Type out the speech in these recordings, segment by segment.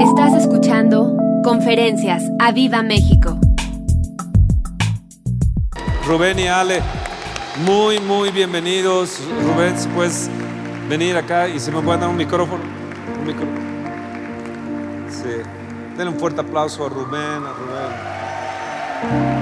Estás escuchando Conferencias a Viva México. Rubén y Ale, muy, muy bienvenidos. Rubén, si puedes venir acá y se me puede dar un micrófono. Un micrófono. Sí. Denle un fuerte aplauso a Rubén, a. Rubén.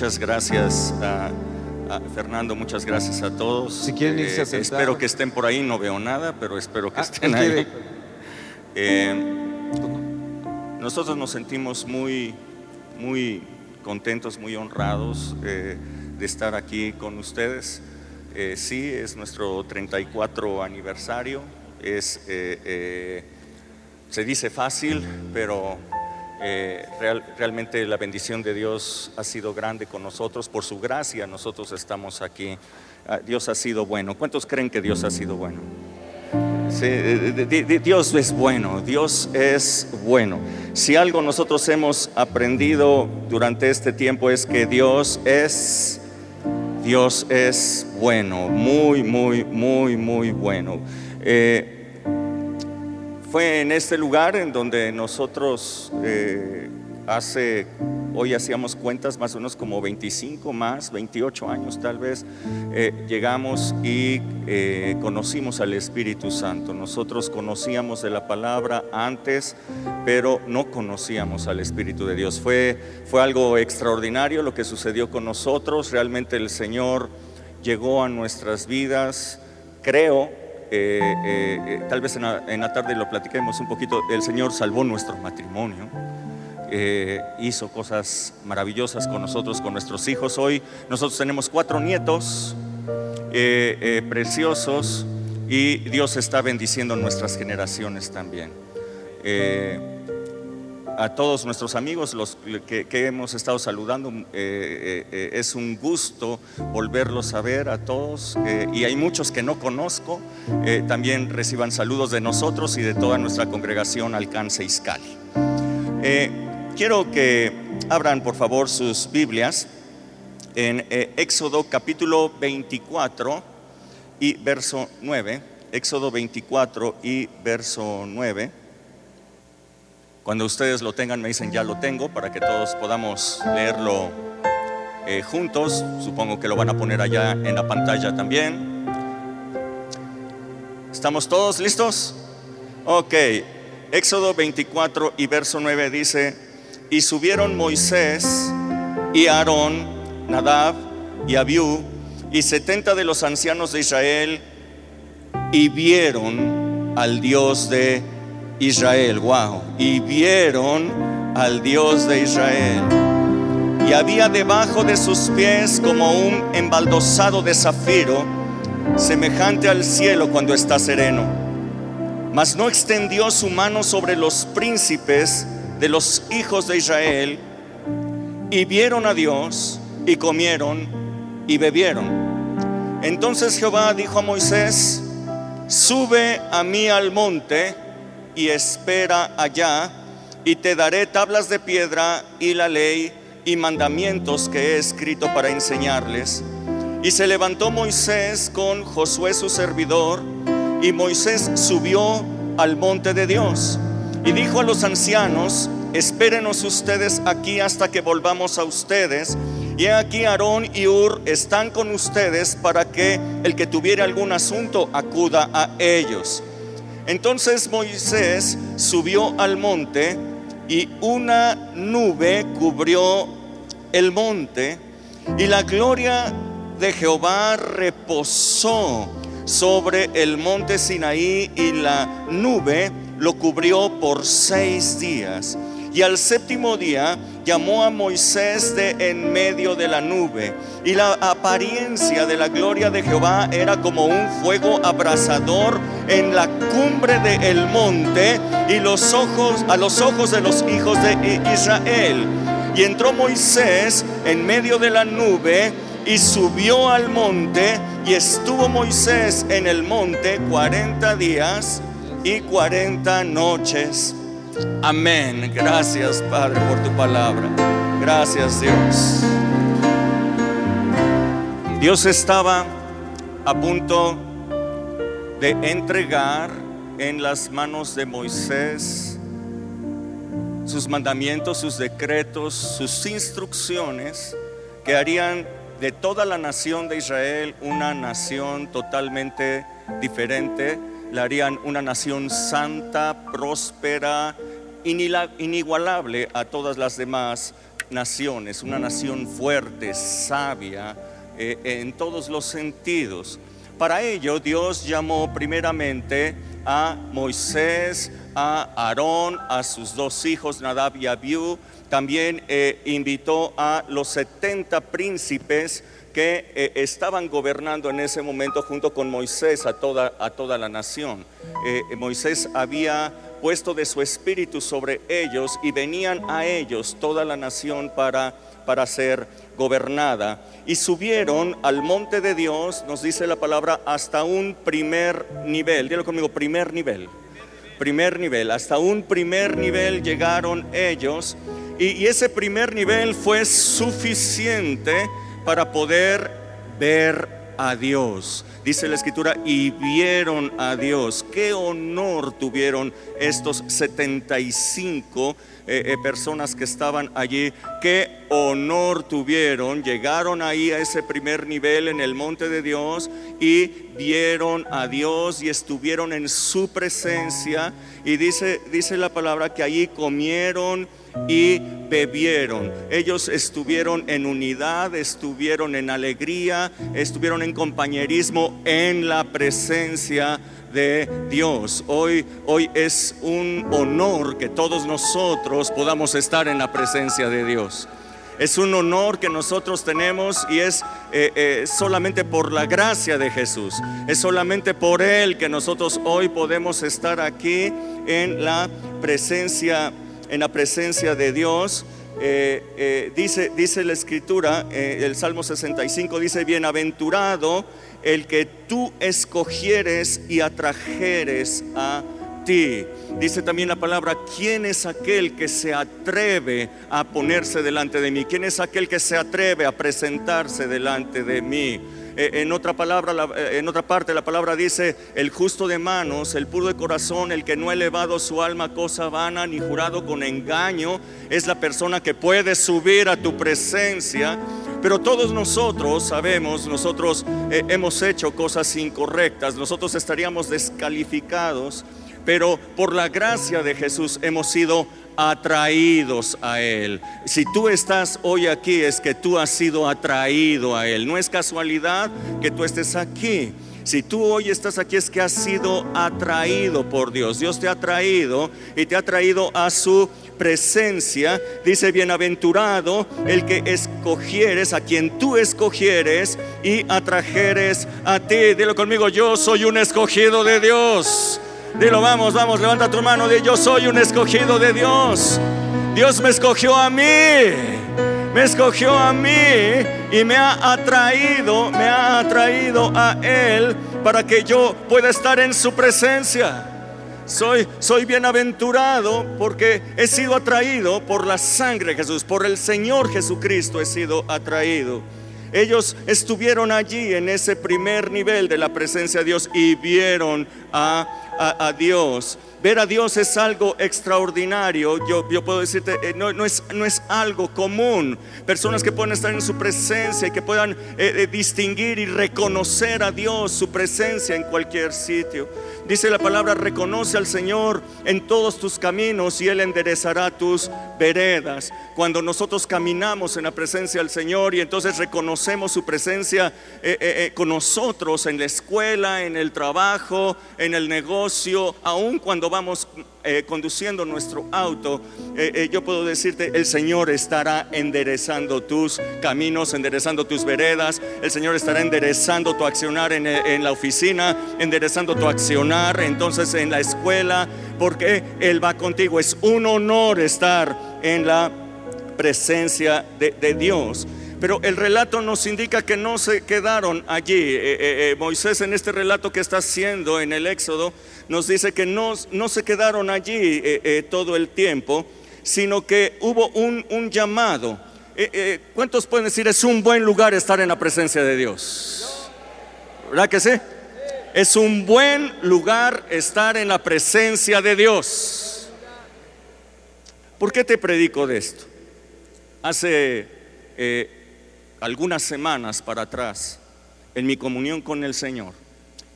Muchas gracias a, a Fernando, muchas gracias a todos. Si quieren irse a sentar. espero que estén por ahí, no veo nada, pero espero que Ah, estén ahí. Eh, nosotros nos sentimos muy, muy contentos, muy honrados eh, de estar aquí con ustedes. Eh, sí, es nuestro 34 aniversario. Es, eh, eh, se dice fácil, pero eh, real- realmente la bendición de Dios ha sido grande con nosotros. Por su gracia nosotros estamos aquí. Ah, Dios ha sido bueno. ¿Cuántos creen que Dios ha sido bueno? Sí, eh, de- Dios es bueno, Dios es bueno. Si algo nosotros hemos aprendido durante este tiempo es que Dios es, Dios es bueno, muy, muy, muy, muy bueno. Eh, fue en este lugar en donde nosotros eh, hace, hoy hacíamos cuentas más o menos como 25 más, 28 años tal vez, eh, llegamos y eh, conocimos al Espíritu Santo. Nosotros conocíamos de la palabra antes, pero no conocíamos al Espíritu de Dios. Fue, fue algo extraordinario lo que sucedió con nosotros. Realmente el Señor llegó a nuestras vidas, creo, eh, eh, tal vez en la, tarde lo platiquemos un poquito, el Señor salvó nuestro matrimonio, eh, hizo cosas maravillosas con nosotros, con nuestros hijos. Hoy nosotros tenemos cuatro nietos preciosos y Dios está bendiciendo nuestras generaciones también. A todos nuestros amigos los que, hemos estado saludando. eh, eh, eh, es un gusto volverlos a ver a todos y hay muchos que no conozco. también reciban saludos de nosotros y de toda nuestra congregación Alcance Iscali. Quiero que abran por favor sus Biblias en Éxodo capítulo 24 y verso 9. Éxodo 24 y verso 9. Cuando ustedes lo tengan, me dicen ya lo tengo para que todos podamos leerlo eh, juntos. Supongo que lo van a poner allá en la pantalla también. ¿Estamos todos listos? Ok. Éxodo 24 y verso 9 dice, y subieron Moisés y Aarón, Nadab y Abiú, y setenta de los ancianos de Israel, y vieron al Dios de Israel, wow, y vieron al Dios de Israel. Y había debajo de sus pies como un embaldosado de zafiro, semejante al cielo cuando está sereno. Mas no extendió su mano sobre los príncipes de los hijos de Israel, y vieron a Dios, y comieron, y bebieron. Entonces Jehová dijo a Moisés, sube a mí al monte y espera allá, y te daré tablas de piedra y la ley y mandamientos que he escrito para enseñarles. Y se levantó Moisés con Josué su servidor, y Moisés subió al monte de Dios, y dijo a los ancianos, espérenos ustedes aquí hasta que volvamos a ustedes. Y aquí Aarón y Ur están con ustedes para que el que tuviera algún asunto acuda a ellos. Entonces Moisés subió al monte y una nube cubrió el monte y la gloria de Jehová reposó sobre el monte Sinaí y la nube lo cubrió por seis días. Y al séptimo día llamó a Moisés de en medio de la nube. Y la apariencia de la gloria de Jehová era como un fuego abrasador en la cumbre del monte y los ojos a los ojos de los hijos de Israel. Y entró Moisés en medio de la nube y subió al monte y estuvo Moisés en el monte 40 días y 40 noches. Amén. Gracias, Padre, por tu palabra. Gracias, Dios. Dios estaba a punto de entregar en las manos de Moisés sus mandamientos, sus decretos, sus instrucciones que harían de toda la nación de Israel una nación totalmente diferente, la harían una nación santa, próspera, inigualable a todas las demás naciones, una nación fuerte, sabia eh, en todos los sentidos. Para ello Dios llamó primeramente a Moisés, a Aarón, a sus dos hijos Nadab y Abiú, también eh, invitó a los 70 príncipes que eh, estaban gobernando en ese momento junto con Moisés a toda, a toda la nación. Moisés había puesto de su espíritu sobre ellos y venían a ellos toda la nación para, para ser gobernada. Y subieron al monte de Dios, nos dice la palabra, hasta un primer nivel. Dilo conmigo, primer nivel. Primer nivel, hasta un primer nivel llegaron ellos y, ese primer nivel fue suficiente para poder ver a Dios. Dice la escritura, y vieron a Dios. Qué honor tuvieron estos 75 eh, eh, personas que estaban allí. Qué honor tuvieron. Llegaron ahí a ese primer nivel en el monte de Dios y vieron a Dios y estuvieron en su presencia. Y dice, dice la palabra que allí comieron y bebieron. Ellos estuvieron en unidad, estuvieron en alegría, estuvieron en compañerismo en la presencia de Dios. Hoy, hoy es un honor que todos nosotros podamos estar en la presencia de Dios. Es un honor que nosotros tenemos y es eh, eh, solamente por la gracia de Jesús. Es solamente por Él que nosotros hoy podemos estar aquí en la presencia en la presencia de Dios. Eh, eh, dice, dice la escritura, eh, el Salmo 65 dice, bienaventurado el que tú escogieres y atrajeres a ti. Dice también la palabra, ¿quién es aquel que se atreve a ponerse delante de mí? ¿Quién es aquel que se atreve a presentarse delante de mí? Eh, en otra palabra, eh, en otra parte la palabra dice, el justo de manos, el puro de corazón, el que no ha elevado su alma a cosa vana ni jurado con engaño, es la persona que puede subir a tu presencia. Pero todos nosotros sabemos, nosotros eh, hemos hecho cosas incorrectas, nosotros estaríamos descalificados, pero por la gracia de Jesús hemos sido atraídos a Él. Si tú estás hoy aquí es que tú has sido atraído a Él. No es casualidad que tú estés aquí. Si tú hoy estás aquí es que has sido atraído por Dios. Dios te ha traído y te ha traído a su presencia. Dice, bienaventurado el que escogieres, a quien tú escogieres y atrajeres a ti. Dilo conmigo, yo soy un escogido de Dios. Dilo, vamos, vamos, levanta tu mano. Di, yo soy un escogido de Dios. Dios me escogió a mí. Me escogió a mí y me ha atraído, me ha atraído a Él para que yo pueda estar en su presencia. Soy, soy bienaventurado porque he sido atraído por la sangre de Jesús, por el Señor Jesucristo he sido atraído. Ellos estuvieron allí en ese primer nivel de la presencia de Dios y vieron a, Dios. Ver a Dios es algo extraordinario. Yo, yo puedo decirte, eh, no, no, es, no, es, algo común. Personas que puedan estar en su presencia y que puedan eh, eh, distinguir y reconocer a Dios, su presencia en cualquier sitio. Dice la palabra, reconoce al Señor en todos tus caminos y Él enderezará tus veredas. Cuando nosotros caminamos en la presencia del Señor y entonces reconocemos su presencia con nosotros en la escuela, en el trabajo, en el negocio, aun cuando vamos conduciendo nuestro auto, yo puedo decirte, el Señor estará enderezando tus caminos, enderezando tus veredas, el Señor estará enderezando tu accionar en, la oficina, enderezando tu accionar entonces en la escuela, porque Él va contigo. Es un honor estar en la presencia de, Dios. Pero el relato nos indica que no se quedaron allí. Eh, eh, Moisés en este relato que está haciendo en el Éxodo nos dice que no, no se quedaron allí todo el tiempo, sino que hubo un, un llamado. ¿Cuántos pueden decir es un buen lugar estar en la presencia de Dios? ¿Verdad que sí? Es un buen lugar estar en la presencia de Dios. ¿Por qué te predico de esto? Hace eh, algunas semanas para atrás, en mi comunión con el Señor,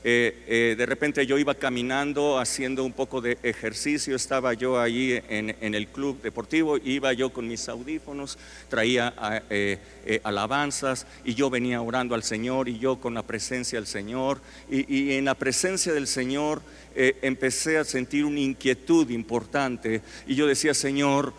eh, eh, de repente yo iba caminando, haciendo un poco de ejercicio, estaba yo ahí en, el club deportivo, iba yo con mis audífonos, traía eh, alabanzas y yo venía orando al Señor y yo con la presencia del Señor y, y en la presencia del Señor empecé a sentir una inquietud importante y yo decía, Señor,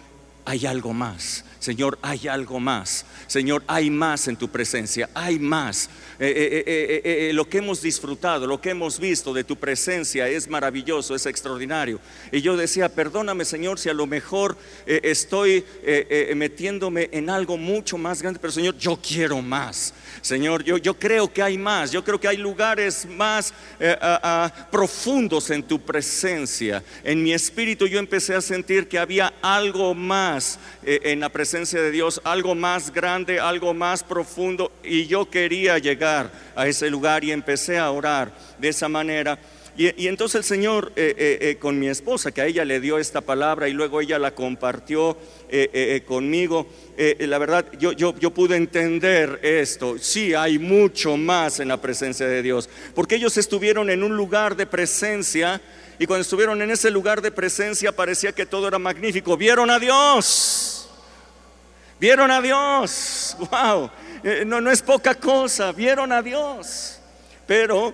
hay algo más. Señor, hay algo más. Señor, hay más en tu presencia, hay más. Eh, eh, eh, lo que hemos disfrutado, lo que hemos visto de tu presencia es maravilloso, es extraordinario. Y yo decía, perdóname Señor si a lo mejor estoy metiéndome en algo mucho más grande, pero Señor, yo quiero más. Señor, yo, yo creo que hay más, yo creo que hay lugares más profundos en tu presencia. En mi espíritu yo empecé a sentir que había algo más en la presencia de Dios, algo más grande, algo más profundo, y yo quería llegar a ese lugar y empecé a orar de esa manera. Y, entonces el Señor eh, eh, eh, con mi esposa, que a ella le dio esta palabra y luego ella la compartió conmigo, la verdad yo, yo, yo pude entender esto. Sí, hay mucho más en la presencia de Dios, porque ellos estuvieron en un lugar de presencia y cuando estuvieron en ese lugar de presencia parecía que todo era magnífico. Vieron a Dios. Vieron a Dios. Wow. No, no es poca cosa, vieron a Dios. Pero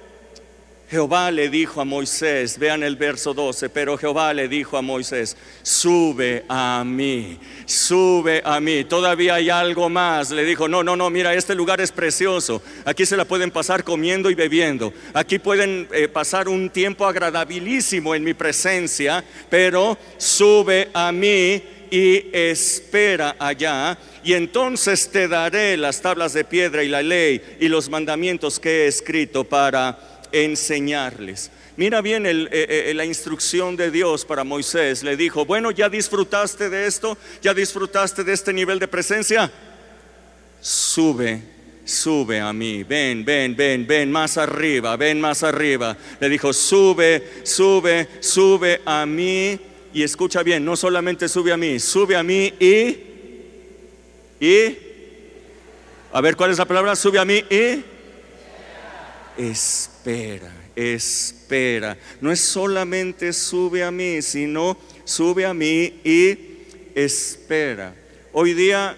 Jehová le dijo a Moisés, vean el verso 12, pero Jehová le dijo a Moisés, sube a mí, sube a mí, todavía hay algo más. Le dijo, no, no, no, mira, este lugar es precioso, aquí se la pueden pasar comiendo y bebiendo, aquí pueden eh, pasar un tiempo agradabilísimo en mi presencia, pero sube a mí y espera allá, y entonces te daré las tablas de piedra y la ley y los mandamientos que he escrito para enseñarles. Mira bien eh, eh, la instrucción de Dios para Moisés. Le dijo, bueno, ¿ya disfrutaste de esto? ¿Ya disfrutaste de este nivel de presencia? Sube, sube a mí. Ven, ven, ven, ven más arriba, ven más arriba. Le dijo, sube, sube, sube a mí y escucha bien, no solamente sube a mí, sube a mí y, y, a ver cuál es la palabra, sube a mí y, espera, espera. No es solamente sube a mí, sino sube a mí y espera. Hoy día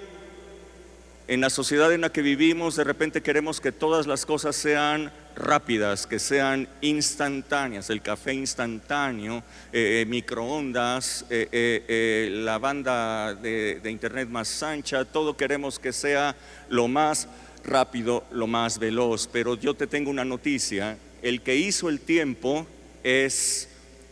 en la sociedad en la que vivimos, de repente queremos que todas las cosas sean rápidas, que sean instantáneas, el café instantáneo, eh, eh, microondas, eh, la banda de, de internet más ancha, todo queremos que sea lo más rápido, lo más veloz. Pero yo te tengo una noticia, el que hizo el tiempo es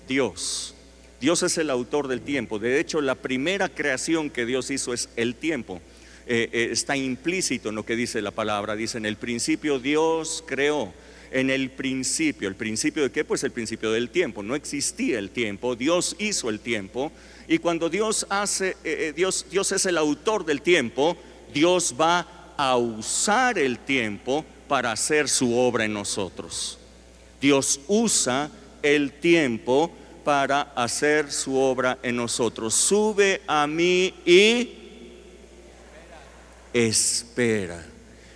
Dios. Dios es el autor del tiempo. De hecho, la primera creación que Dios hizo es el tiempo. está implícito en lo que dice la palabra. Dice, en el principio Dios creó en el principio. ¿El principio de qué? Pues el principio del tiempo. No existía el tiempo, Dios hizo el tiempo. Y cuando Dios hace, eh, eh, Dios, Dios es el autor del tiempo, Dios va a usar el tiempo para hacer su obra en nosotros. Dios usa el tiempo para hacer su obra en nosotros. Sube a mí y espera.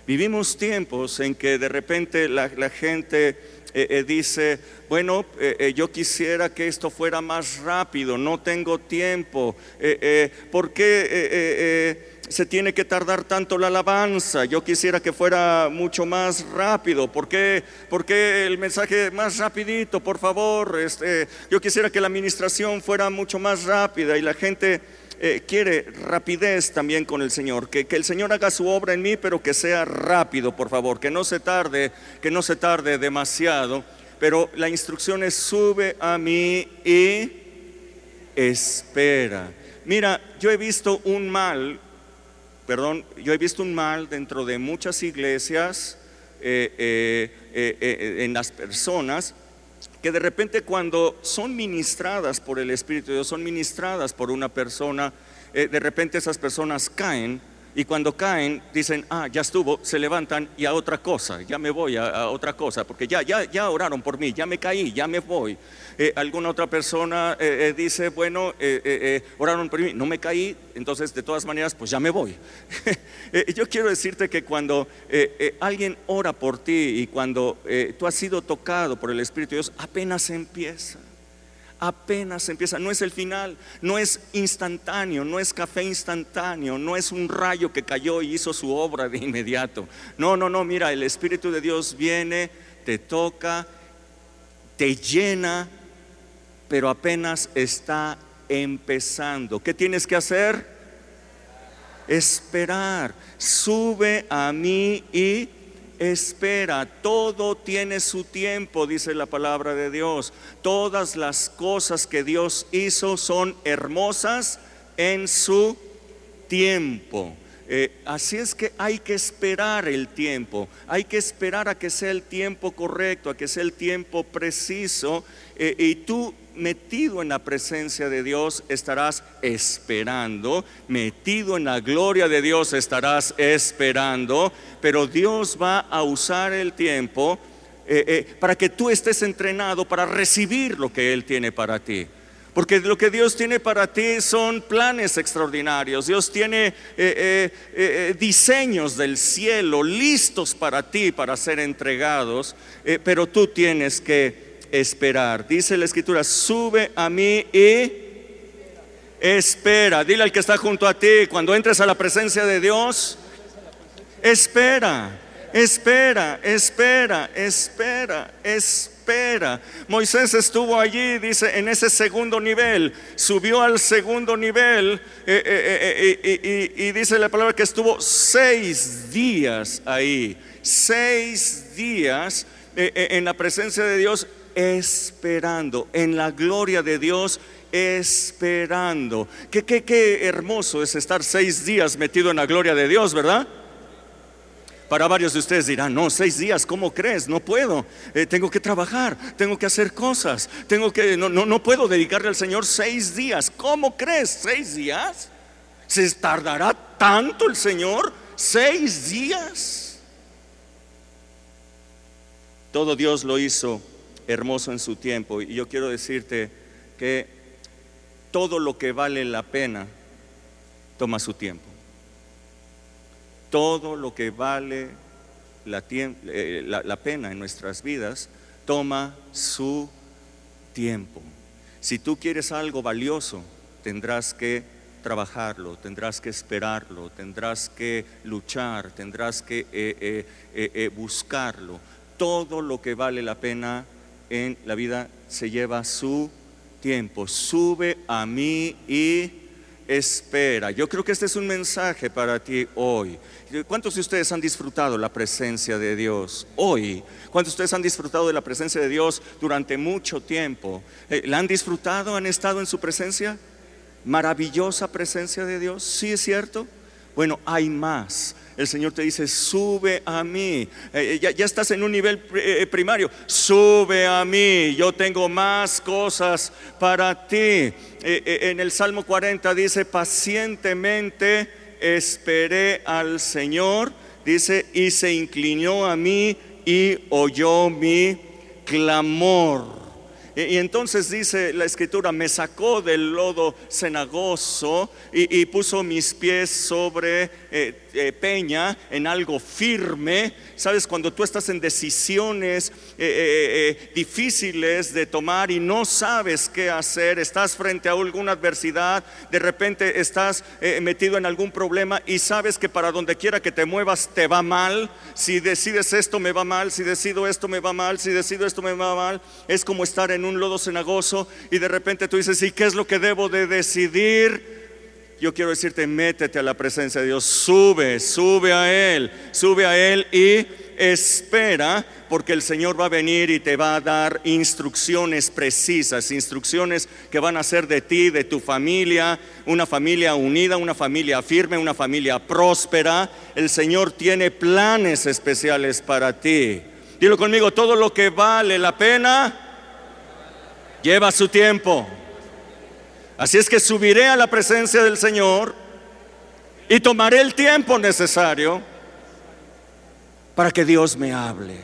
Vivimos tiempos en que de repente la, gente eh, eh, dice, bueno, eh, yo quisiera que esto fuera más rápido, no tengo tiempo. ¿Por qué se tiene que tardar tanto la alabanza? Yo quisiera que fuera mucho más rápido. ¿Por qué, el mensaje más rapidito, por favor? Este, yo quisiera que la administración fuera mucho más rápida y la gente eh, quiere rapidez también con el Señor, que, que, el Señor haga su obra en mí, pero que sea rápido, por favor, que no se tarde, que no se tarde demasiado. Pero la instrucción es sube a mí y espera. Mira, yo he visto un mal perdón, yo he visto un mal dentro de muchas iglesias, eh, eh, eh, en las personas, que de repente cuando son ministradas por el Espíritu de Dios, son ministradas por una persona, de repente esas personas caen y cuando caen, dicen, ah, ya estuvo, se levantan y a otra cosa, ya me voy a, otra cosa, porque ya, ya, ya oraron por mí, ya me caí, ya me voy. Eh, alguna otra persona eh, eh, dice, bueno, oraron por mí, no me caí, entonces de todas maneras, pues ya me voy. yo quiero decirte que cuando alguien ora por ti y cuando tú has sido tocado por el Espíritu de Dios, apenas empieza apenas empieza, no es el final, no es instantáneo, no es café instantáneo, no es un rayo que cayó y hizo su obra de inmediato. No, no, no, mira, el Espíritu de Dios viene, te toca, te llena, pero apenas está empezando. ¿Qué tienes que hacer? Esperar. Sube a mí y espera, todo tiene su tiempo, dice la palabra de Dios. Todas las cosas que Dios hizo son hermosas en su tiempo. Eh, así es que hay que esperar el tiempo, hay que esperar a que sea el tiempo correcto, a que sea el tiempo preciso. Eh, y tú metido en la presencia de Dios estarás esperando, metido en la gloria de Dios estarás esperando, pero Dios va a usar el tiempo eh, para que tú estés entrenado para recibir lo que Él tiene para ti. Porque lo que Dios tiene para ti son planes extraordinarios. Dios tiene eh, eh, eh, diseños del cielo listos para ti, para ser entregados. pero tú tienes que esperar. Dice la escritura, sube a mí y espera. Dile al que está junto a ti, cuando entres a la presencia de Dios, espera, espera, espera, espera, espera. Moisés estuvo allí, dice, en ese segundo nivel, subió al segundo nivel eh, eh, eh, y, dice la palabra que estuvo seis días ahí, seis días en la presencia de Dios esperando, en la gloria de Dios esperando. Qué, qué, qué hermoso es estar seis días metido en la gloria de Dios, ¿verdad? Para varios de ustedes dirán, no, seis días, ¿cómo crees? No puedo, eh, tengo que trabajar, tengo que hacer cosas, tengo que, no, no, no puedo dedicarle al Señor seis días. ¿Cómo crees? ¿Seis días? ¿Se tardará tanto el Señor? ¿Seis días? Todo Dios lo hizo hermoso en su tiempo y yo quiero decirte que todo lo que vale la pena toma su tiempo todo lo que vale eh, la, pena en nuestras vidas toma su tiempo. Si tú quieres algo valioso, tendrás que trabajarlo, tendrás que esperarlo, tendrás que luchar, tendrás que eh, eh, buscarlo. Todo lo que vale la pena en la vida se lleva su tiempo. Sube a mí y espera. Yo creo que este es un mensaje para ti hoy. ¿Cuántos de ustedes han disfrutado la presencia de Dios hoy? ¿Cuántos de ustedes han disfrutado de la presencia de Dios durante mucho tiempo? Eh, ¿La han disfrutado? ¿Han estado en su presencia? Maravillosa presencia de Dios. ¿Sí es cierto? Bueno, hay más. El Señor te dice, sube a mí. Eh, ya, estás en un nivel eh, primario. Sube a mí. Yo tengo más cosas para ti. en el Salmo 40 dice, pacientemente esperé al Señor, dice, y se inclinó a mí y oyó mi clamor. Y, entonces dice la escritura, me sacó del lodo cenagoso y, puso mis pies sobre eh, eh, peña, en algo firme. Sabes, cuando tú estás en decisiones eh, difíciles de tomar y no sabes qué hacer, estás frente a alguna adversidad, de repente estás metido en algún problema y sabes que para donde quiera que te muevas te va mal. Si decides esto me va mal, si decido esto me va mal, si decido esto me va mal. Es como estar en un lodo cenagoso y de repente tú dices, ¿y qué es lo que debo de decidir? Yo quiero decirte, métete a la presencia de Dios, sube, sube a Él, sube a Él y espera, porque el Señor va a venir y te va a dar instrucciones precisas, instrucciones que van a ser de ti, de tu familia, una familia unida, una familia firme, una familia próspera. El Señor tiene planes especiales para ti. Dilo conmigo, todo lo que vale la pena lleva su tiempo. Así es que subiré a la presencia del Señor y tomaré el tiempo necesario para que Dios me hable,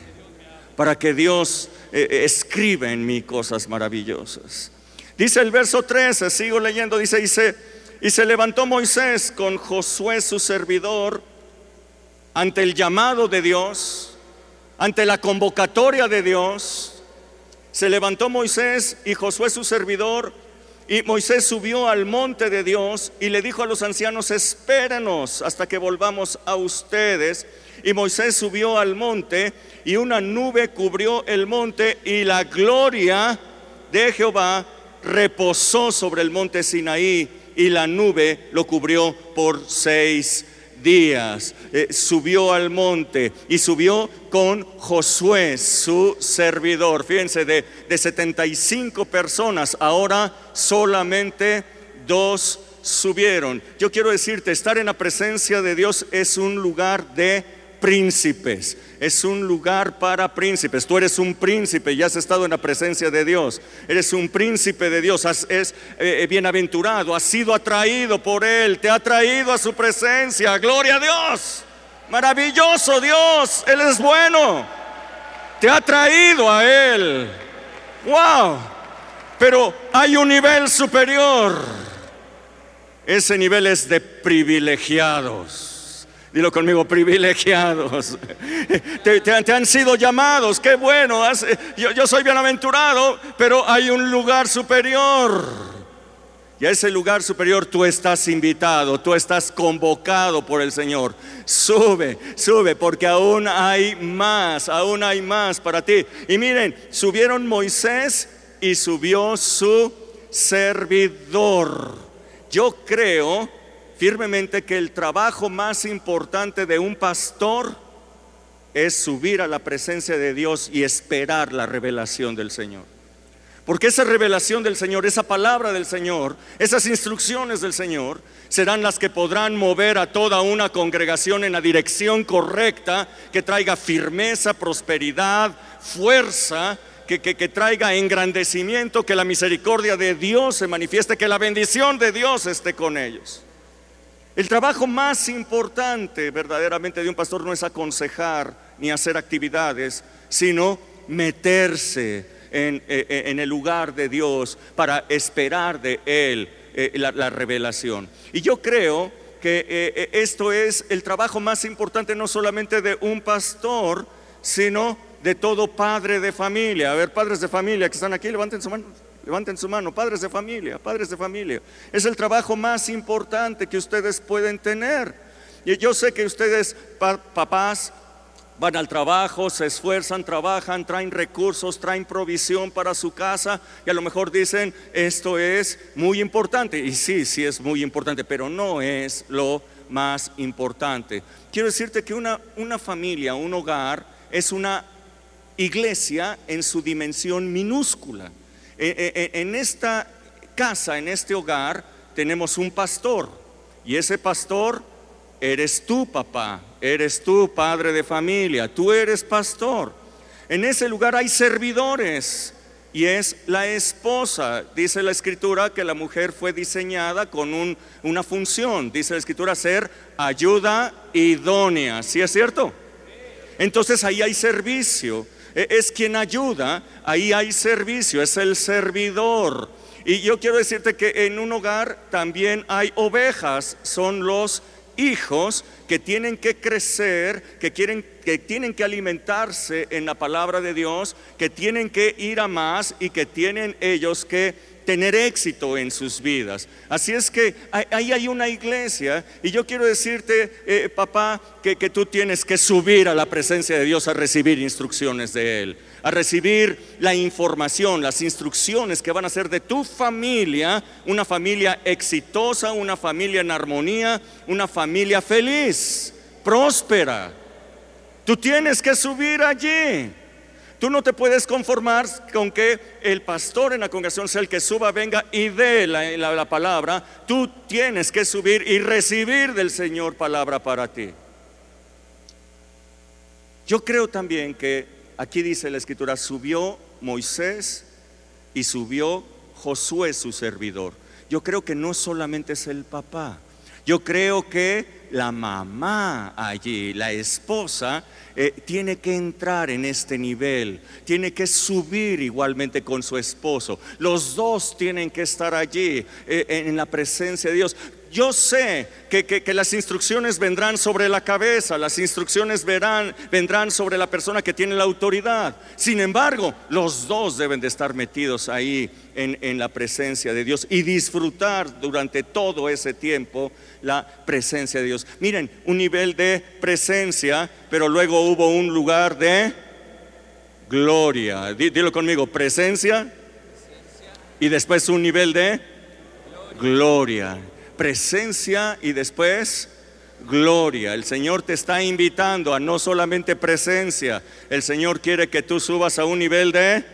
para que Dios eh, eh, escriba en mí cosas maravillosas. Dice el verso 13, sigo leyendo, dice, dice, y se levantó Moisés con Josué su servidor ante el llamado de Dios, ante la convocatoria de Dios. Se levantó Moisés y Josué su servidor y Moisés subió al monte de Dios y le dijo a los ancianos, espérenos hasta que volvamos a ustedes. Y Moisés subió al monte y una nube cubrió el monte y la gloria de Jehová reposó sobre el monte Sinaí y la nube lo cubrió por seis días. Eh, subió al monte y subió con Josué, su servidor. Fíjense, de, de 75 personas, ahora solamente dos subieron. Yo quiero decirte, estar en la presencia de Dios es un lugar de príncipes. Es un lugar para príncipes. Tú eres un príncipe y has estado en la presencia de Dios. Eres un príncipe de Dios. es eh, eh, bienaventurado. Has sido atraído por Él. Te ha traído a su presencia. Gloria a Dios. Maravilloso Dios. Él es bueno. Te ha traído a Él. Wow. Pero hay un nivel superior. Ese nivel es de privilegiados. Dilo conmigo, privilegiados. Te, han sido llamados, qué bueno. yo, yo soy bienaventurado, pero hay un lugar superior. Y a ese lugar superior tú estás invitado, tú estás convocado por el Señor. Sube, sube, porque aún hay más, aún hay más para ti. Y miren, subieron Moisés y subió su servidor. Yo creo firmemente que el trabajo más importante de un pastor es subir a la presencia de Dios y esperar la revelación del Señor. Porque esa revelación del Señor, esa palabra del Señor, esas instrucciones del Señor serán las que podrán mover a toda una congregación en la dirección correcta, que traiga firmeza, prosperidad, fuerza, que, que, traiga engrandecimiento, que la misericordia de Dios se manifieste, que la bendición de Dios esté con ellos. El trabajo más importante verdaderamente de un pastor no es aconsejar ni hacer actividades, sino meterse en, eh, eh, el lugar de Dios para esperar de Él eh, la, revelación. Y yo creo que esto es el trabajo más importante no solamente de un pastor, sino de todo padre de familia. A ver, padres de familia que están aquí, levanten su mano. Levanten su mano, padres de familia, padres de familia. Es el trabajo más importante que ustedes pueden tener. Y yo sé que ustedes, papás, van al trabajo, se esfuerzan, trabajan, traen recursos, traen provisión para su casa y a lo mejor dicen, esto es muy importante. Y sí, sí es muy importante, pero no es lo más importante. Quiero decirte que una, una familia, un hogar, es una iglesia en su dimensión minúscula. Eh, eh, eh, en esta casa, en este hogar, tenemos un pastor. Y ese pastor eres tú, papá. Eres tú, padre de familia. Tú eres pastor. En ese lugar hay servidores. Y es la esposa. Dice la escritura que la mujer fue diseñada con una función. Dice la escritura ser ayuda idónea. ¿Sí es cierto? Entonces ahí hay servicio. E-, es quien ayuda, ahí hay servicio, es el servidor. Y yo quiero decirte que en un hogar también hay ovejas, son los hijos que tienen que crecer, que, quieren, que tienen que alimentarse en la palabra de Dios, que tienen que ir a más y que tienen ellos que tener éxito en sus vidas. Así es que ahí hay una iglesia y yo quiero decirte, eh, papá, que, que tú tienes que subir a la presencia de Dios a recibir instrucciones de Él, a recibir la información, las instrucciones que van a ser de tu familia, una familia exitosa, una familia en armonía, una familia feliz, próspera. Tú tienes que subir allí. Tú no te puedes conformar con que el pastor en la congregación sea el que suba, venga y dé la, la, palabra. Tú tienes que subir y recibir del Señor palabra para ti. Yo creo también que aquí dice la escritura, subió Moisés y subió Josué su servidor. Yo creo que no solamente es el papá, yo creo que la mamá allí, la esposa, eh, tiene que entrar en este nivel, tiene que subir igualmente con su esposo. Los dos tienen que estar allí eh, en la presencia de Dios. Yo sé que, las instrucciones vendrán sobre la cabeza, las instrucciones verán, vendrán sobre la persona que tiene la autoridad. Sin embargo, los dos deben de estar metidos ahí en, en la presencia de Dios y disfrutar durante todo ese tiempo la presencia de Dios. Miren, un nivel de presencia, pero luego hubo un lugar de gloria. Dilo conmigo, presencia y después un nivel de gloria presencia y después gloria. El Señor te está invitando a no solamente presencia, el Señor quiere que tú subas a un nivel de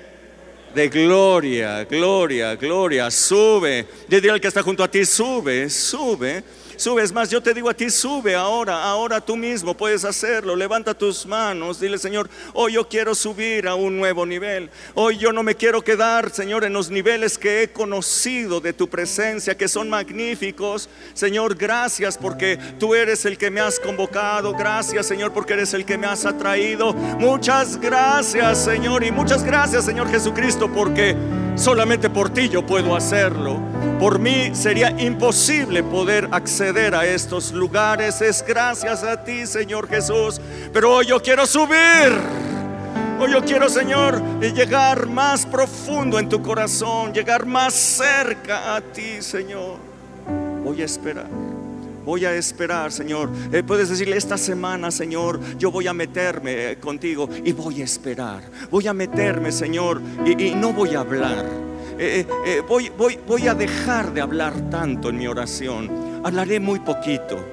de gloria, gloria, gloria. Sube. Dile al que está junto a ti, sube, sube subes más, yo te digo a ti, sube ahora, ahora tú mismo puedes hacerlo. Levanta tus manos, dile, Señor, hoy yo quiero subir a un nuevo nivel. Hoy yo no me quiero quedar, Señor, en los niveles que he conocido de tu presencia, que son magníficos. Señor, gracias porque tú eres el que me has convocado. Gracias, Señor, porque eres el que me has atraído. Muchas gracias, Señor, y muchas gracias, Señor Jesucristo, porque solamente por ti yo puedo hacerlo. Por mí sería imposible poder acceder a estos lugares. Es gracias a ti, Señor Jesús. Pero hoy yo quiero subir. Hoy yo quiero, Señor, llegar más profundo en tu corazón, llegar más cerca a ti, Señor. Voy a esperar. Voy a esperar, Señor. Eh, puedes decirle esta semana, Señor, yo voy a meterme contigo y voy a esperar. Voy a meterme, Señor, y no voy a hablar eh, eh, eh, voy, voy, voy a dejar de hablar tanto en mi oración. Hablaré muy poquito.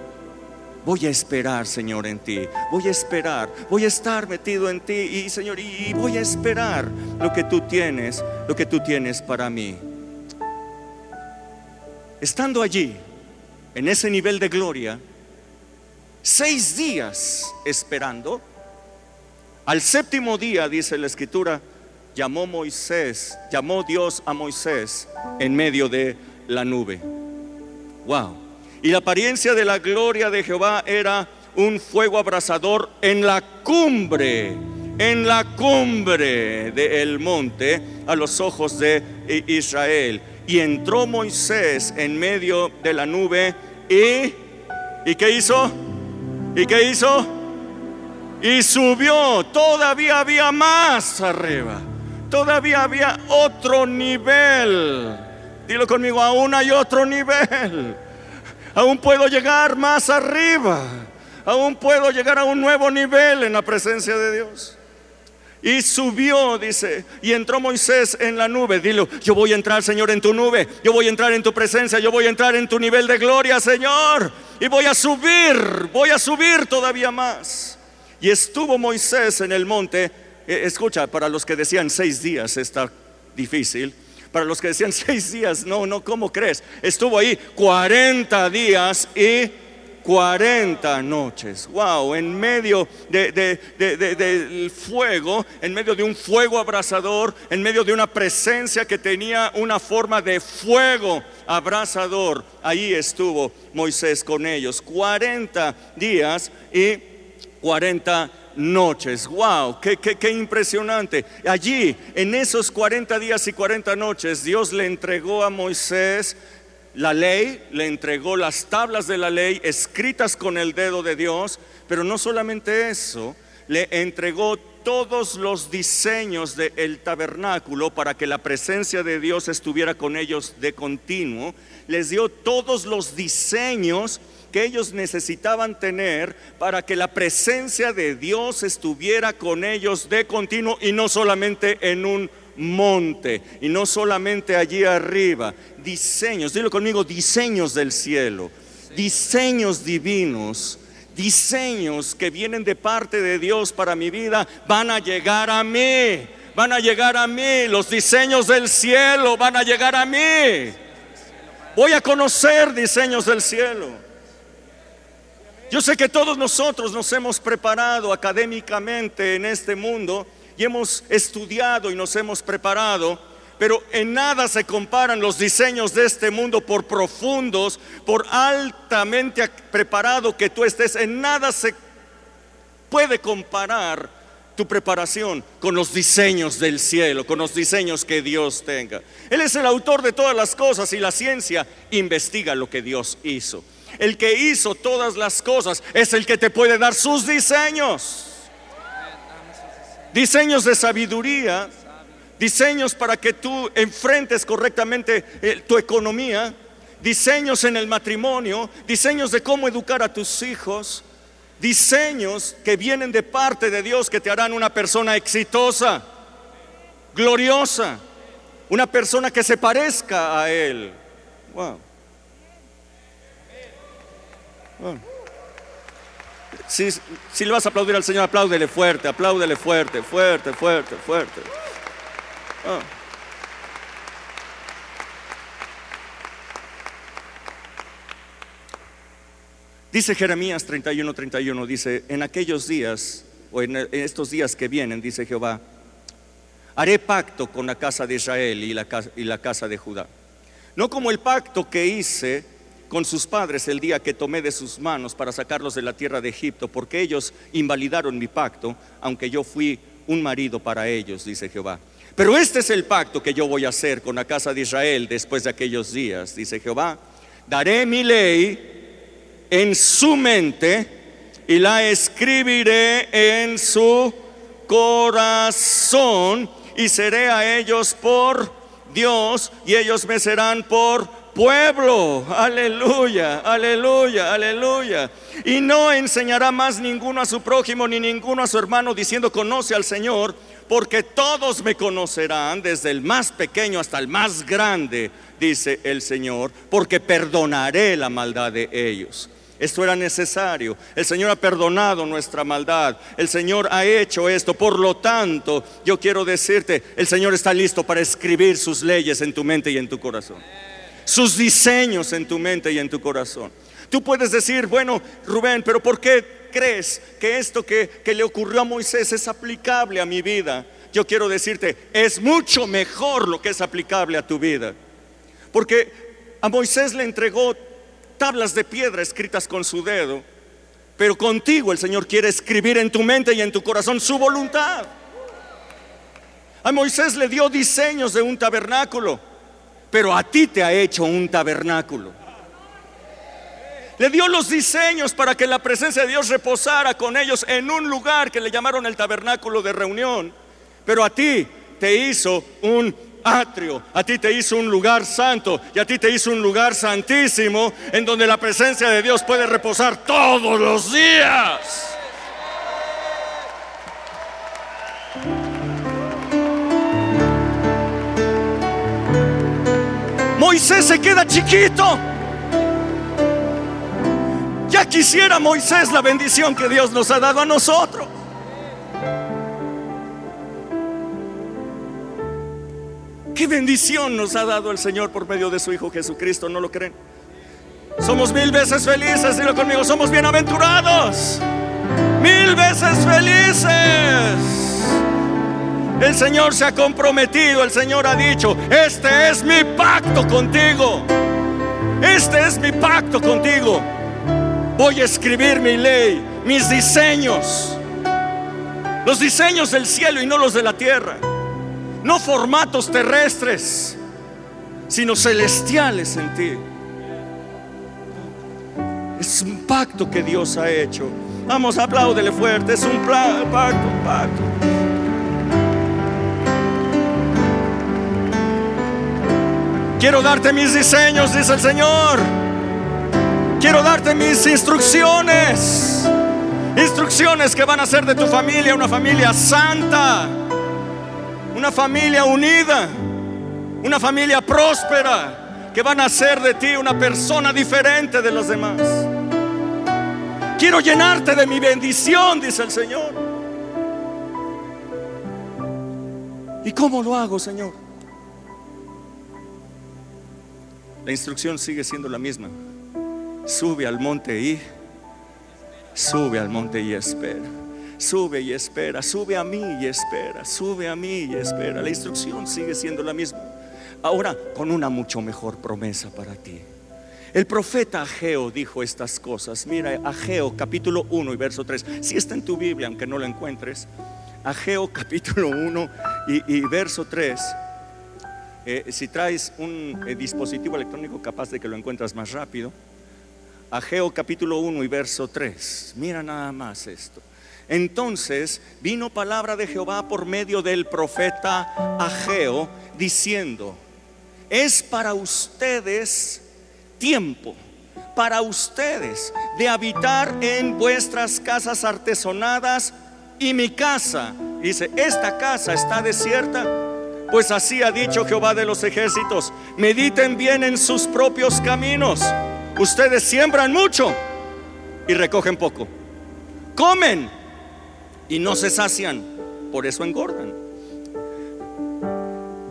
Voy a esperar, Señor, en ti. Voy a esperar. Voy a estar metido en ti. Y, Señor, y voy a esperar lo que tú tienes, lo que tú tienes para mí. Estando allí, en ese nivel de gloria, seis días esperando, al séptimo día, dice la escritura, llamó Moisés, llamó Dios a Moisés en medio de la nube. Wow. Y la apariencia de la gloria de Jehová era un fuego abrasador en la cumbre, en la cumbre del monte a los ojos de Israel. Y entró Moisés en medio de la nube y ¿y qué hizo? ¿Y qué hizo? Y subió, todavía había más arriba todavía había otro nivel. Dilo conmigo, aún hay otro nivel. Aún puedo llegar más arriba. Aún puedo llegar a un nuevo nivel en la presencia de Dios. Y subió, dice, y entró Moisés en la nube. Dilo, yo voy a entrar, Señor, en tu nube. Yo voy a entrar en tu presencia. Yo voy a entrar en tu nivel de gloria, Señor. Y voy a subir, voy a subir todavía más. Y estuvo Moisés en el monte escucha, para los que decían seis días está difícil. Para los que decían seis días, no, no, ¿cómo crees? Estuvo ahí 40 días y 40 noches. Wow, en medio del fuego, en medio de un fuego abrasador, en medio de una presencia que tenía una forma de fuego abrasador. Ahí estuvo Moisés con ellos. 40 días y 40 noches. ¡Wow! Qué, qué, impresionante! Allí, en esos 40 días y 40 noches, Dios le entregó a Moisés la ley, le entregó las tablas de la ley escritas con el dedo de Dios, pero no solamente eso, le entregó todos los diseños del tabernáculo para que la presencia de Dios estuviera con ellos de continuo, les dio todos los diseños que ellos necesitaban tener para que la presencia de Dios estuviera con ellos de continuo y no solamente en un monte y no solamente allí arriba. Diseños, dilo conmigo, diseños del cielo, diseños divinos diseños que vienen de parte de Dios para mi vida van a llegar a mí. Van a llegar a mí. Los diseños del cielo van a llegar a mí. Voy a conocer diseños del cielo. Yo sé que todos nosotros nos hemos preparado académicamente en este mundo y hemos estudiado y nos hemos preparado pero en nada se comparan los diseños de este mundo por profundos, por altamente preparado que tú estés, en nada se puede comparar tu preparación con los diseños del cielo, con los diseños que Dios tenga. Él es el autor de todas las cosas y la ciencia investiga lo que Dios hizo. El que hizo todas las cosas es el que te puede dar sus diseños. Diseños de sabiduría, diseños para que tú enfrentes correctamente eh, tu economía, diseños en el matrimonio, diseños de cómo educar a tus hijos, diseños que vienen de parte de Dios que te harán una persona exitosa, gloriosa, una persona que se parezca a Él. Wow. Si, si, le vas a aplaudir al Señor, apláudele fuerte, apláudele fuerte, fuerte, fuerte, fuerte. Ah. Dice Jeremías 31, 31, dice, en aquellos días, o en estos días que vienen, dice Jehová, haré pacto con la casa de Israel y la, y la casa de Judá. No como el pacto que hice con sus padres el día que tomé de sus manos para sacarlos de la tierra de Egipto, porque ellos invalidaron mi pacto, aunque yo fui un marido para ellos, dice Jehová. Pero este es el pacto que yo voy a hacer con la casa de Israel después de aquellos días, dice Jehová. Daré mi ley en su mente y la escribiré en su corazón y seré a ellos por Dios y ellos me serán por pueblo. Aleluya, aleluya, aleluya. Y no enseñará más ninguno a su prójimo ni ninguno a su hermano diciendo conoce al Señor porque todos me conocerán, desde el más pequeño hasta el más grande, dice el Señor, porque perdonaré la maldad de ellos. Esto era necesario. El Señor ha perdonado nuestra maldad. El Señor ha hecho esto. Por lo tanto, yo quiero decirte, el Señor está listo para escribir sus leyes en tu mente y en tu corazón. Sus diseños en tu mente y en tu corazón. Tú puedes decir, bueno, Rubén, pero ¿por qué crees que esto que, le ocurrió a Moisés es aplicable a mi vida? Yo quiero decirte, es mucho mejor lo que es aplicable a tu vida. Porque a Moisés le entregó tablas de piedra escritas con su dedo, pero contigo el Señor quiere escribir en tu mente y en tu corazón su voluntad. A Moisés le dio diseños de un tabernáculo, pero a ti te ha hecho un tabernáculo. Le dio los diseños para que la presencia de Dios reposara con ellos en un lugar que le llamaron el tabernáculo de reunión. Pero a ti te hizo un atrio, a ti te hizo un lugar santo y a ti te hizo un lugar santísimo en donde la presencia de Dios puede reposar todos los días. Moisés se queda chiquito. Ya quisiera Moisés la bendición que Dios nos ha dado a nosotros. Qué bendición nos ha dado el Señor por medio de su Hijo Jesucristo, ¿no lo creen? Somos mil veces felices, dilo conmigo, somos bienaventurados. Mil veces felices. El Señor se ha comprometido, el Señor ha dicho, este es mi pacto contigo. Este es mi pacto contigo. Voy a escribir mi ley, mis diseños. Los diseños del cielo y no los de la tierra. No formatos terrestres, sino celestiales en ti. Es un pacto que Dios ha hecho. Vamos, apláudele fuerte. Es un pacto, un pacto. Quiero darte mis diseños, dice el Señor. Quiero darte mis instrucciones. Instrucciones que van a hacer de tu familia una familia santa, una familia unida, una familia próspera, que van a hacer de ti una persona diferente de los demás. Quiero llenarte de mi bendición, dice el Señor. ¿Y cómo lo hago, Señor? La instrucción sigue siendo la misma. Sube al monte y sube al monte y espera. Sube y espera, sube a mí y espera, sube a mí y espera. La instrucción sigue siendo la misma. Ahora con una mucho mejor promesa para ti. El profeta Ageo dijo estas cosas. Mira, Ageo capítulo 1 y verso 3. Si está en tu Biblia, aunque no lo encuentres. Ageo capítulo 1 y, verso 3. Eh, si traes un eh, dispositivo electrónico capaz de que lo encuentras más rápido. Ageo capítulo 1 y verso 3. Mira nada más esto. Entonces vino palabra de Jehová por medio del profeta Ageo diciendo, es para ustedes tiempo, para ustedes de habitar en vuestras casas artesonadas y mi casa. Dice, esta casa está desierta. Pues así ha dicho Jehová de los ejércitos, mediten bien en sus propios caminos. Ustedes siembran mucho y recogen poco. Comen y no se sacian, por eso engordan.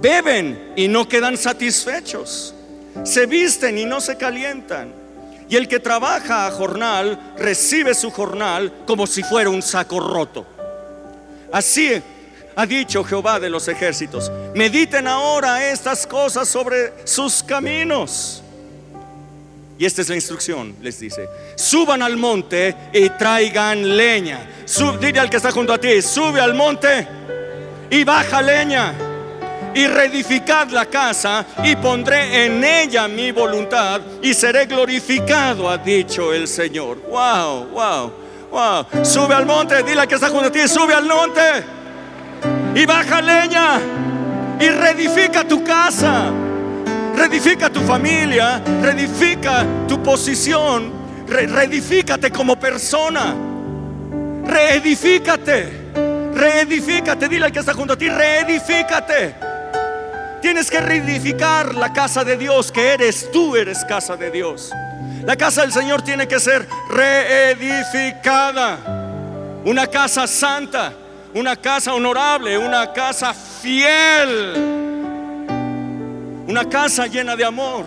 Beben y no quedan satisfechos. Se visten y no se calientan. Y el que trabaja a jornal recibe su jornal como si fuera un saco roto. Así ha dicho Jehová de los ejércitos. Mediten ahora estas cosas sobre sus caminos y esta es la instrucción, les dice. Suban al monte y traigan leña. Dile al que está junto a ti, sube al monte y baja leña. Y reedificad la casa y pondré en ella mi voluntad y seré glorificado, ha dicho el Señor. Wow, wow, wow. Sube al monte, dile al que está junto a ti, sube al monte y baja leña y reedifica tu casa reedifica tu familia, reedifica tu posición, reedifícate como persona, reedifícate, reedifícate, dile al que está junto a ti, reedifícate. Tienes que reedificar la casa de Dios, que eres tú, eres casa de Dios. La casa del Señor tiene que ser reedificada. Una casa santa, una casa honorable, una casa fiel. Una casa llena de amor,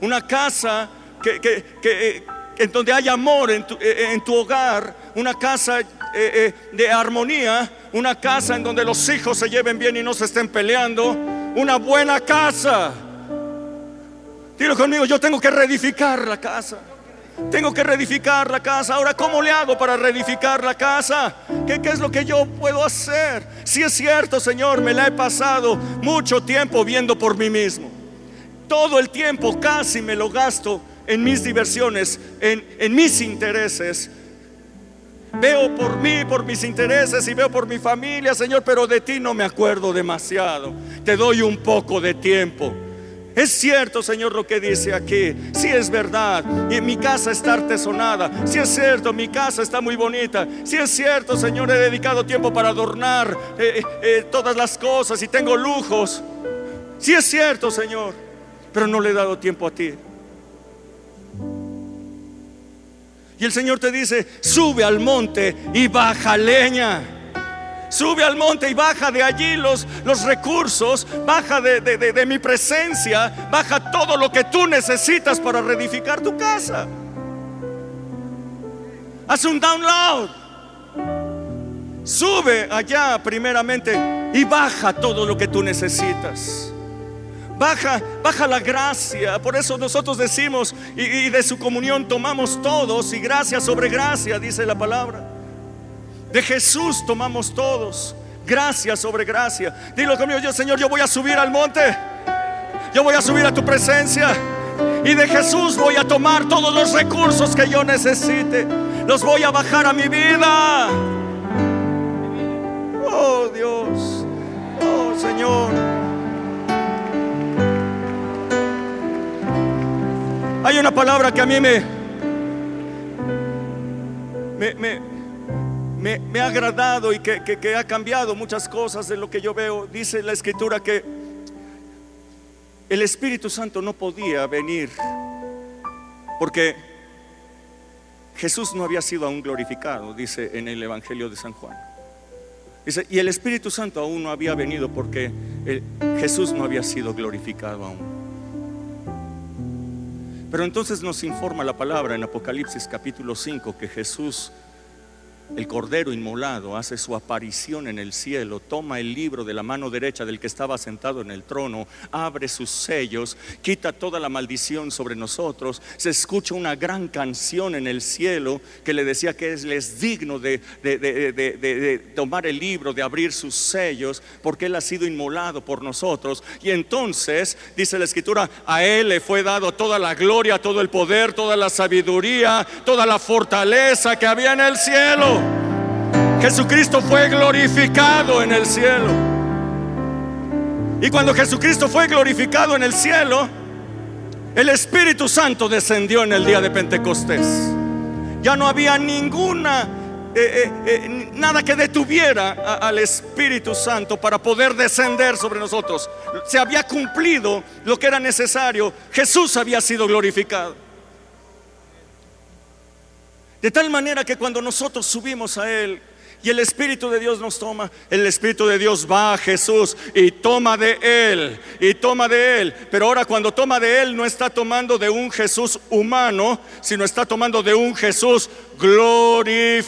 una casa que, en donde hay amor en tu, eh, en tu hogar, una casa eh, eh, de armonía, una casa en donde los hijos se lleven bien y no se estén peleando, una buena casa. Dilo conmigo, yo tengo que reedificar la casa. Tengo que reedificar la casa. Ahora, ¿cómo le hago para reedificar la casa? ¿Qué, ¿Qué, es lo que yo puedo hacer? Si es cierto, Señor, me la he pasado mucho tiempo viendo por mí mismo. Todo el tiempo casi me lo gasto en mis diversiones, en, en mis intereses. Veo por mí, por mis intereses y veo por mi familia, Señor, pero de ti no me acuerdo demasiado. Te doy un poco de tiempo. Es cierto, Señor, lo que dice aquí. Si es verdad. Y mi casa está artesonada. Si es cierto, mi casa está muy bonita. Si es cierto, Señor, he dedicado tiempo para adornar eh, eh, eh, todas las cosas y tengo lujos. Si es cierto, Señor. Pero no le he dado tiempo a ti. Y el Señor te dice, sube al monte y baja leña. Sube al monte y baja de allí los, los recursos, baja de, mi presencia, baja todo lo que tú necesitas para reedificar tu casa. Haz un download. Sube allá primeramente y baja todo lo que tú necesitas. Baja, baja la gracia. Por eso nosotros decimos y, y de su comunión tomamos todos y gracia sobre gracia, dice la palabra. De Jesús tomamos todos. Gracia sobre gracia. Dilo conmigo, yo Señor, yo voy a subir al monte. Yo voy a subir a tu presencia. Y de Jesús voy a tomar todos los recursos que yo necesite. Los voy a bajar a mi vida. Oh Dios. Oh Señor. Hay una palabra que a mí me, me, me, me, ha agradado y que, ha cambiado muchas cosas de lo que yo veo. Dice la escritura que el Espíritu Santo no podía venir porque Jesús no había sido aún glorificado, dice en el Evangelio de San Juan. Dice, y el Espíritu Santo aún no había venido porque Jesús no había sido glorificado aún. Pero entonces nos informa la palabra en Apocalipsis capítulo 5 que Jesús, el Cordero inmolado, hace su aparición en el cielo, toma el libro de la mano derecha del que estaba sentado en el trono, abre sus sellos, quita toda la maldición sobre nosotros, se escucha una gran canción en el cielo que le decía que él es digno de- de tomar el libro, de abrir sus sellos, porque él ha sido inmolado por nosotros. Y entonces, dice la escritura, a él le fue dado toda la gloria, todo el poder, toda la sabiduría, toda la fortaleza que había en el cielo. Jesucristo fue glorificado en el cielo. Y cuando Jesucristo fue glorificado en el cielo, el Espíritu Santo descendió en el día de Pentecostés. Ya no había ninguna, eh, eh, eh, nada que detuviera al Espíritu Santo para poder descender sobre nosotros. Se había cumplido lo que era necesario. Jesús había sido glorificado. De tal manera que cuando nosotros subimos a Él y el Espíritu de Dios nos toma, el Espíritu de Dios va a Jesús y toma de Él, y toma de Él. Pero ahora cuando toma de Él no está tomando de un Jesús humano, sino está tomando de un Jesús glorificado.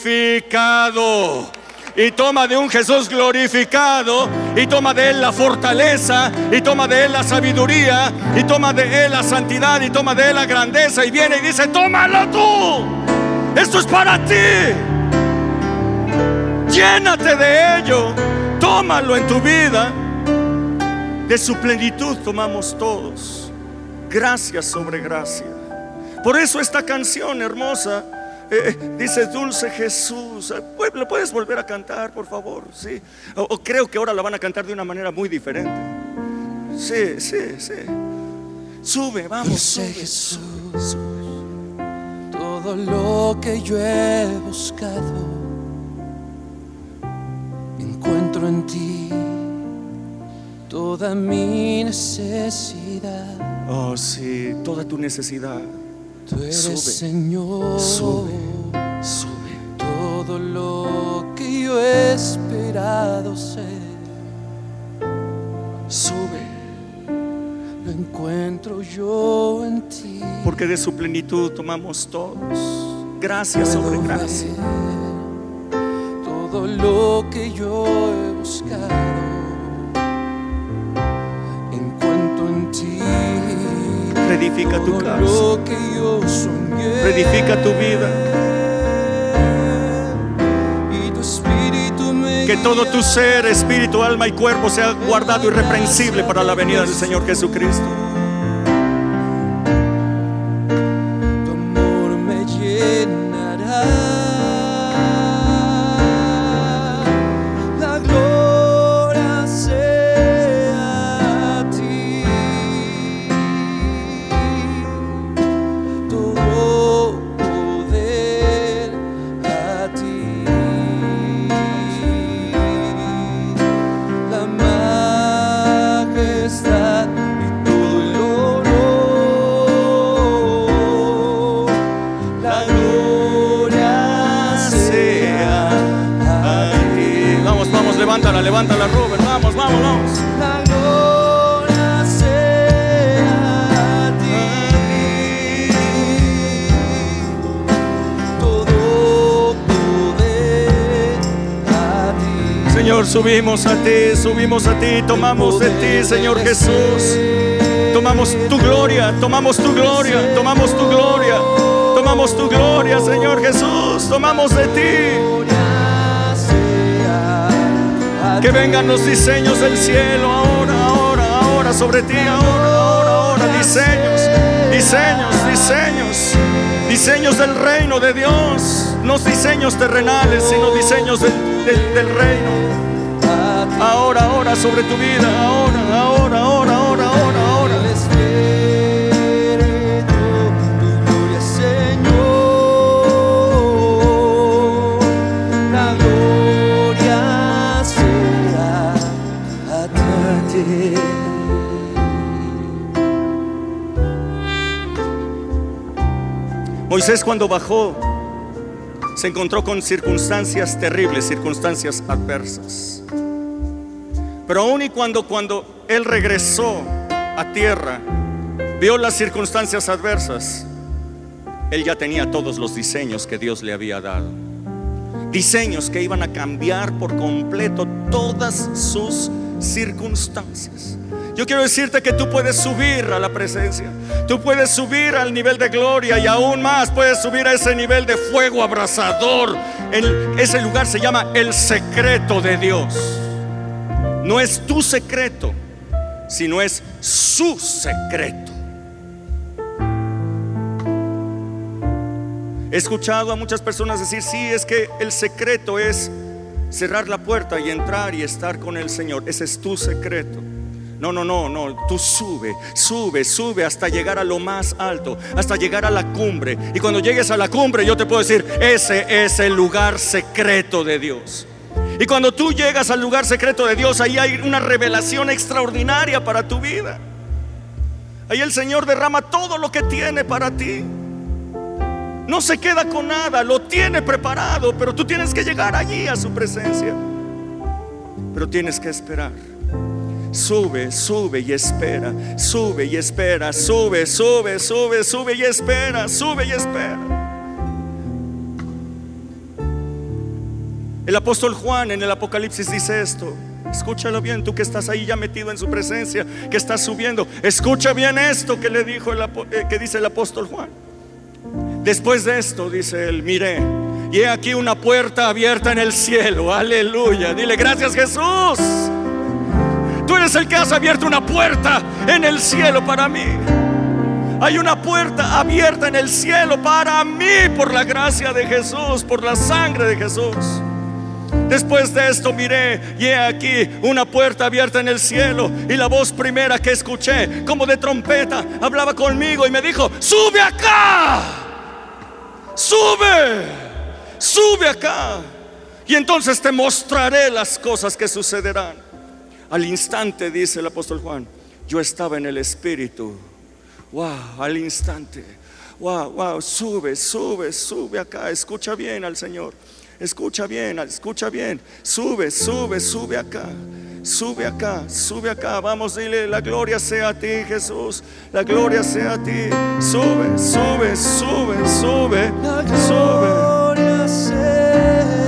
Y toma de un Jesús glorificado, y toma de Él la fortaleza, y toma de Él la sabiduría, y toma de Él la santidad, y toma de Él la grandeza, y viene y dice, tómalo tú. Esto es para ti. Llénate de ello. Tómalo en tu vida. De su plenitud tomamos todos. Gracia sobre gracia. Por eso esta canción hermosa eh, eh, dice Dulce Jesús. Eh, ¿Lo puedes volver a cantar, por favor? Sí. O, o creo que ahora la van a cantar de una manera muy diferente. Sí, sí, sí. Sube, vamos. Dulce sube. Jesús, Sube. Todo lo que yo he buscado, encuentro en ti toda mi necesidad. Oh, sí, toda tu necesidad. Tú eres Sube, Señor, sube. Sube. todo lo que yo he esperado ser, Sube. Encuentro yo en ti. Porque de su plenitud tomamos todos. Gracias sobre gracia. todo lo que yo he buscado. Encuentro en ti. Reedifica tu soñé. Reedifica tu vida. Que todo tu ser, espíritu, alma y cuerpo sea guardado irreprensible para la venida del Señor Jesucristo. Subimos a ti, subimos a ti, tomamos de ti, Señor Jesús. Tomamos tu gloria, tomamos tu gloria, tomamos tu gloria, tomamos tu gloria, Señor Jesús, tomamos de ti. Que vengan los diseños del cielo ahora, ahora, ahora sobre ti, ahora, ahora, ahora, diseños, diseños, diseños, diseños del reino de Dios, no diseños terrenales, sino diseños del- del reino. Sobre tu vida, ahora, ahora, ahora, ahora, ahora, ahora. El espíritu, tu gloria, Señor. La gloria sea a ti. Moisés cuando bajó se encontró con circunstancias terribles, circunstancias adversas. Pero aún y cuando, cuando él regresó a tierra, vio las circunstancias adversas, él ya tenía todos los diseños que Dios le había dado. Diseños que iban a cambiar por completo todas sus circunstancias. Yo quiero decirte que tú puedes subir a la presencia. Tú puedes subir al nivel de gloria y aún más puedes subir a ese nivel de fuego abrasador. Ese lugar se llama el secreto de Dios. No es tu secreto, sino es su secreto. He escuchado a muchas personas decir, sí, es que el secreto es cerrar la puerta y entrar y estar con el Señor. Ese es tu secreto. No, no, no, no. Tú sube, sube, sube hasta llegar a lo más alto, hasta llegar a la cumbre. Y cuando llegues a la cumbre, yo te puedo decir, ese es el lugar secreto de Dios. Y cuando tú llegas al lugar secreto de Dios, ahí hay una revelación extraordinaria para tu vida. Ahí el Señor derrama todo lo que tiene para ti. No se queda con nada, lo tiene preparado, pero tú tienes que llegar allí a su presencia. Pero tienes que esperar. Sube, sube y espera. Sube y espera. Sube, sube, sube, sube y espera. Sube y espera. El apóstol Juan en el Apocalipsis dice esto. Escúchalo bien, tú que estás ahí ya metido en su presencia, que estás subiendo. Escucha bien esto que le dijo el, eh, que dice el apóstol Juan. Después de esto, dice él, miré, y he aquí una puerta abierta en el cielo. Aleluya. Dile, gracias Jesús. Tú eres el que has abierto una puerta en el cielo para mí. Hay una puerta abierta en el cielo para mí por la gracia de Jesús, por la sangre de Jesús. Después de esto miré y he aquí una puerta abierta en el cielo y la voz primera que escuché como de trompeta hablaba conmigo y me dijo, sube acá, sube, sube acá. Y entonces te mostraré las cosas que sucederán. Al instante, dice el apóstol Juan, yo estaba en el Espíritu. Wow, al instante. Wow, wow, sube, sube, sube acá. Escucha bien al Señor. Escucha bien, escucha bien. Sube, sube, sube acá. Sube acá, sube acá. Vamos, dile, la gloria sea a ti, Jesús. La gloria sea a ti. Sube, sube, sube, sube, sube. Gloria sea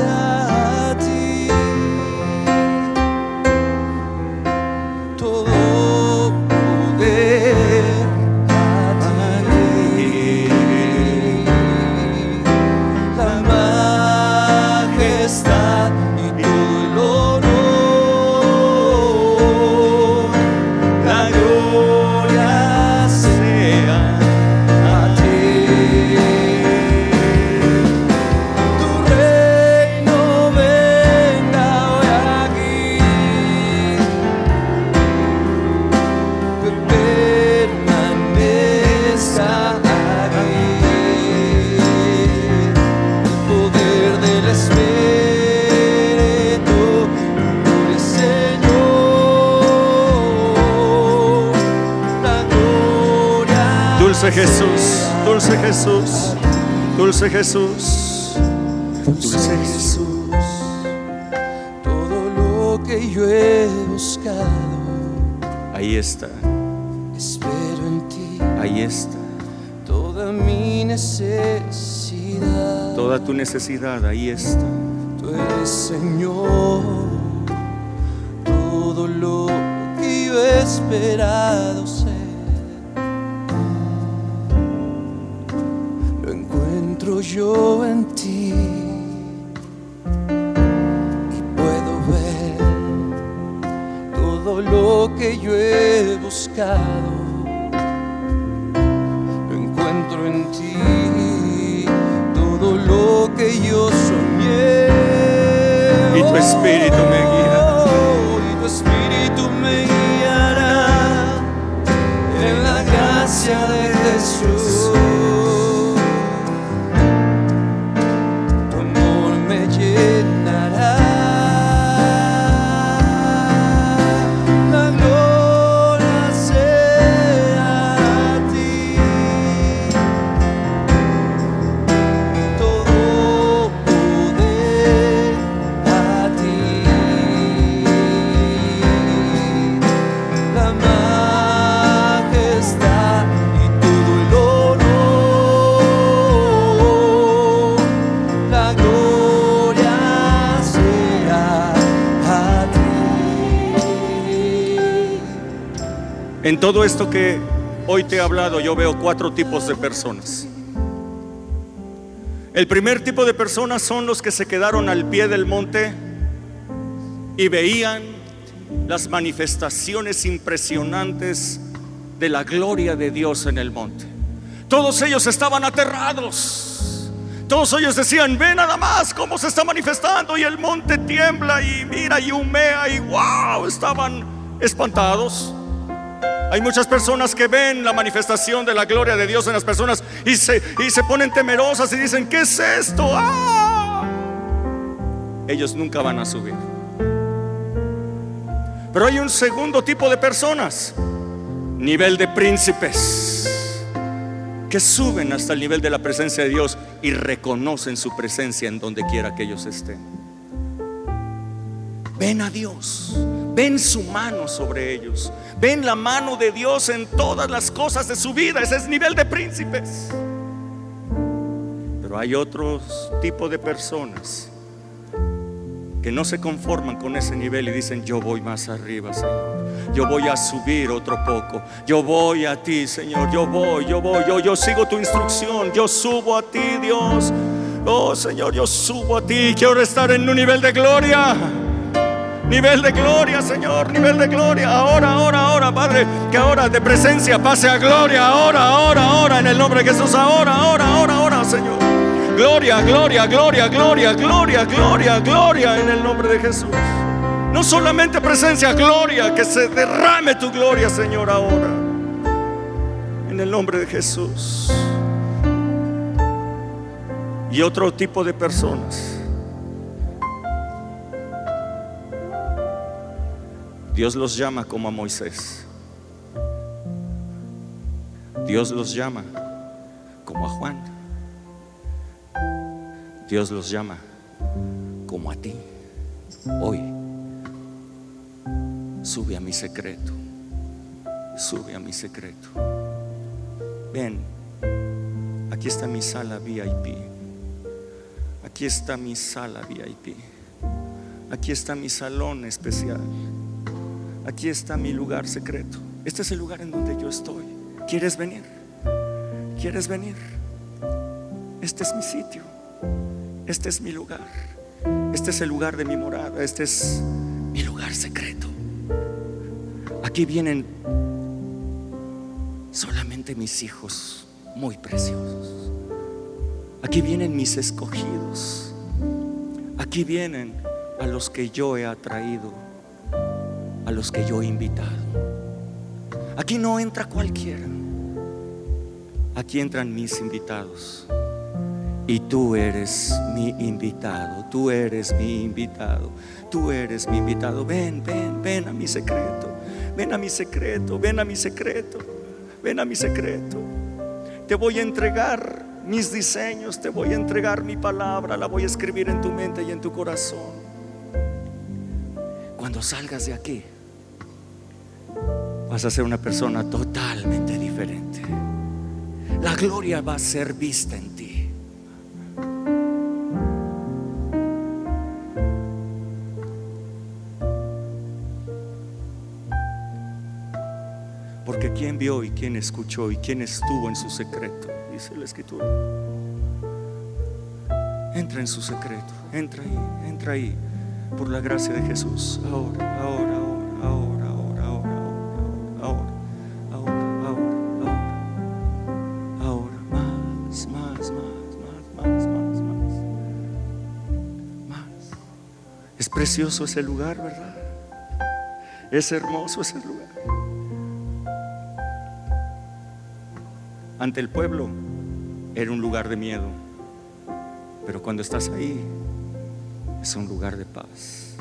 Jesús, dulce Jesús. Todo lo que yo he buscado, Ahí está, espero en ti. ahí está. Toda mi necesidad, Toda tu necesidad, ahí está. tú eres Señor. Todo lo que yo he esperado encuentro En todo esto que hoy te he hablado, yo veo cuatro tipos de personas. El primer tipo de personas son los que se quedaron al pie del monte y veían las manifestaciones impresionantes de la gloria de Dios en el monte. Todos ellos estaban aterrados. Todos ellos decían, ve nada más cómo se está manifestando y el monte tiembla y mira y humea y wow, estaban espantados. Hay muchas personas que ven la manifestación de la gloria de Dios en las personas y se, y se ponen temerosas y dicen, ¿qué es esto? ¡Ah! Ellos nunca van a subir. Pero hay un segundo tipo de personas, nivel de príncipes, que suben hasta el nivel de la presencia de Dios y reconocen su presencia en donde quiera que ellos estén. Ven a Dios, ven su mano sobre ellos, ven la mano de Dios en todas las cosas de su vida. Ese es nivel de príncipes. Pero hay otros tipo de personas que no se conforman con ese nivel y dicen, yo voy más arriba, Señor. Yo voy a subir otro poco. Yo voy a ti, Señor. Yo voy, yo voy, yo, yo sigo tu instrucción. Yo subo a ti, Dios. Oh, Señor, yo subo a ti. Quiero estar en un nivel de gloria. Nivel de gloria, Señor, nivel de gloria. Ahora, ahora, ahora, Padre, que ahora de presencia pase a gloria. Ahora, ahora, ahora, en el nombre de Jesús. Ahora, ahora, ahora, ahora, Señor. Gloria, gloria, gloria, gloria, gloria, gloria, gloria en el nombre de Jesús. No solamente presencia, gloria, que se derrame tu gloria, Señor, ahora. En el nombre de Jesús. Y otro tipo de personas. Dios los llama como a Moisés. Dios los llama como a Juan. Dios los llama como a ti. Hoy, sube a mi secreto. Sube a mi secreto. Ven, aquí está mi sala VIP. Aquí está mi sala VIP. Aquí está mi salón especial. Aquí está mi lugar secreto. Este es el lugar en donde yo estoy. ¿Quieres venir? ¿Quieres venir? Este es mi sitio. Este es mi lugar. Este es el lugar de mi morada. Este es mi lugar secreto. Aquí vienen solamente mis hijos muy preciosos. Aquí vienen mis escogidos. Aquí vienen a los que yo he atraído a los que yo he invitado. Aquí no entra cualquiera. Aquí entran mis invitados. Y tú eres mi invitado, tú eres mi invitado, tú eres mi invitado. Ven, ven, ven a mi secreto, ven a mi secreto, ven a mi secreto, ven a mi secreto. Te voy a entregar mis diseños, te voy a entregar mi palabra, la voy a escribir en tu mente y en tu corazón. Cuando salgas de aquí, vas a ser una persona totalmente diferente. La gloria va a ser vista en ti. Porque quién vio y quién escuchó y quién estuvo en su secreto, dice la escritura. Entra en su secreto, entra ahí, entra ahí, por la gracia de Jesús, ahora, ahora, precioso ese lugar, ¿verdad? Es hermoso ese lugar. Ante el pueblo era un lugar de miedo, pero cuando estás ahí es un lugar de paz.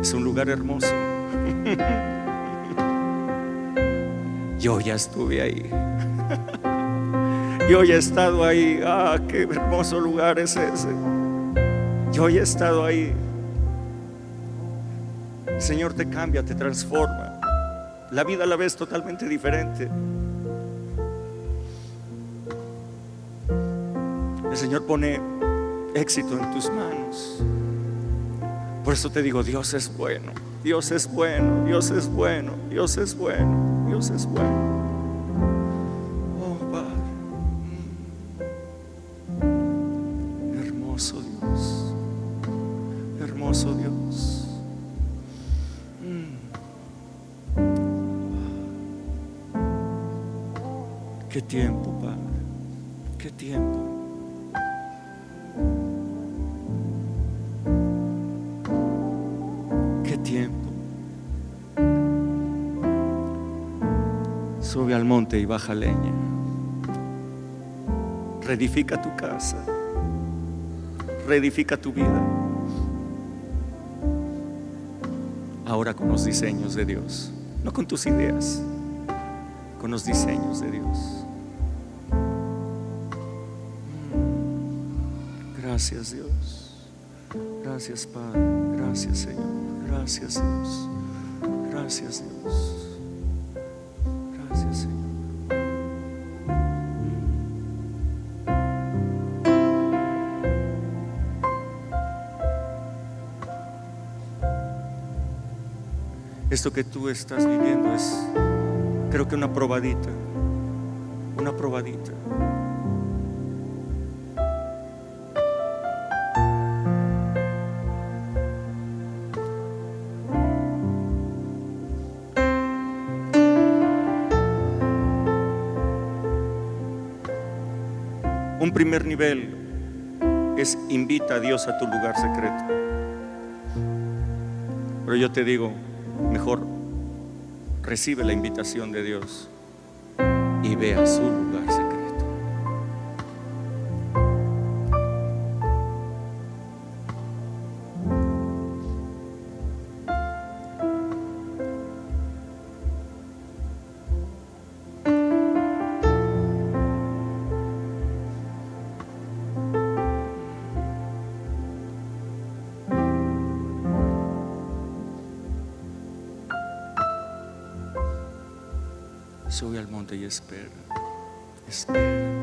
Es un lugar hermoso. Yo ya estuve ahí. Yo ya he estado ahí. Ah, qué hermoso lugar es ese. Yo ya he estado ahí. Señor te cambia, te transforma. La vida la ves totalmente diferente. El Señor pone éxito en tus manos. Por eso te digo, Dios es bueno, Dios es bueno, Dios es bueno, Dios es bueno, Dios es bueno. Y baja leña. Reedifica tu casa. Reedifica tu vida. Ahora con los diseños de Dios. No con tus ideas. Con los diseños de Dios. Gracias Dios. Gracias Padre. Gracias Señor. Gracias Dios. Gracias Dios. Gracias Señor. Esto que tú estás viviendo es, creo que una probadita, una probadita. Un primer nivel es invita a Dios a tu lugar secreto. Pero yo te digo, mejor recibe la invitación de Dios y ve a su lugar monte y espera. Espera.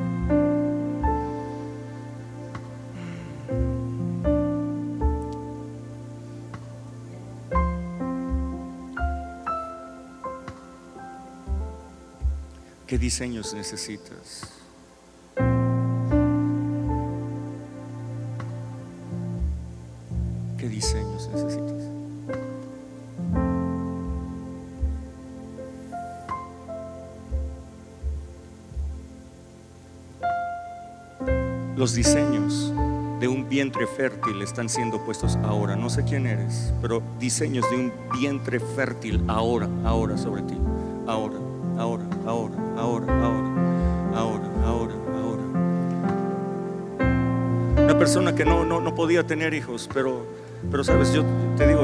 ¿Qué diseños necesitas? Los diseños de un vientre fértil están siendo puestos ahora. No sé quién eres, pero diseños de un vientre fértil ahora, ahora sobre ti. Ahora, ahora, ahora, ahora, ahora, ahora, ahora, ahora. Una persona que no, no, no podía tener hijos, pero, pero sabes, yo te digo,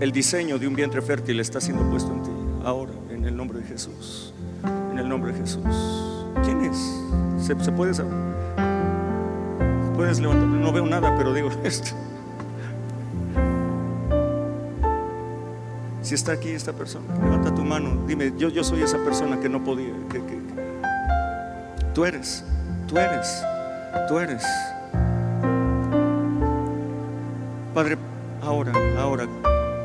el diseño de un vientre fértil está siendo puesto en ti ahora, en el nombre de Jesús. En el nombre de Jesús. ¿Quién es? ¿Se, se puede saber? Puedes levantar, no veo nada, pero digo esto. Si está aquí esta persona, levanta tu mano, dime, yo, yo soy esa persona que no podía. Tú eres, tú eres, tú eres. Padre, ahora, ahora,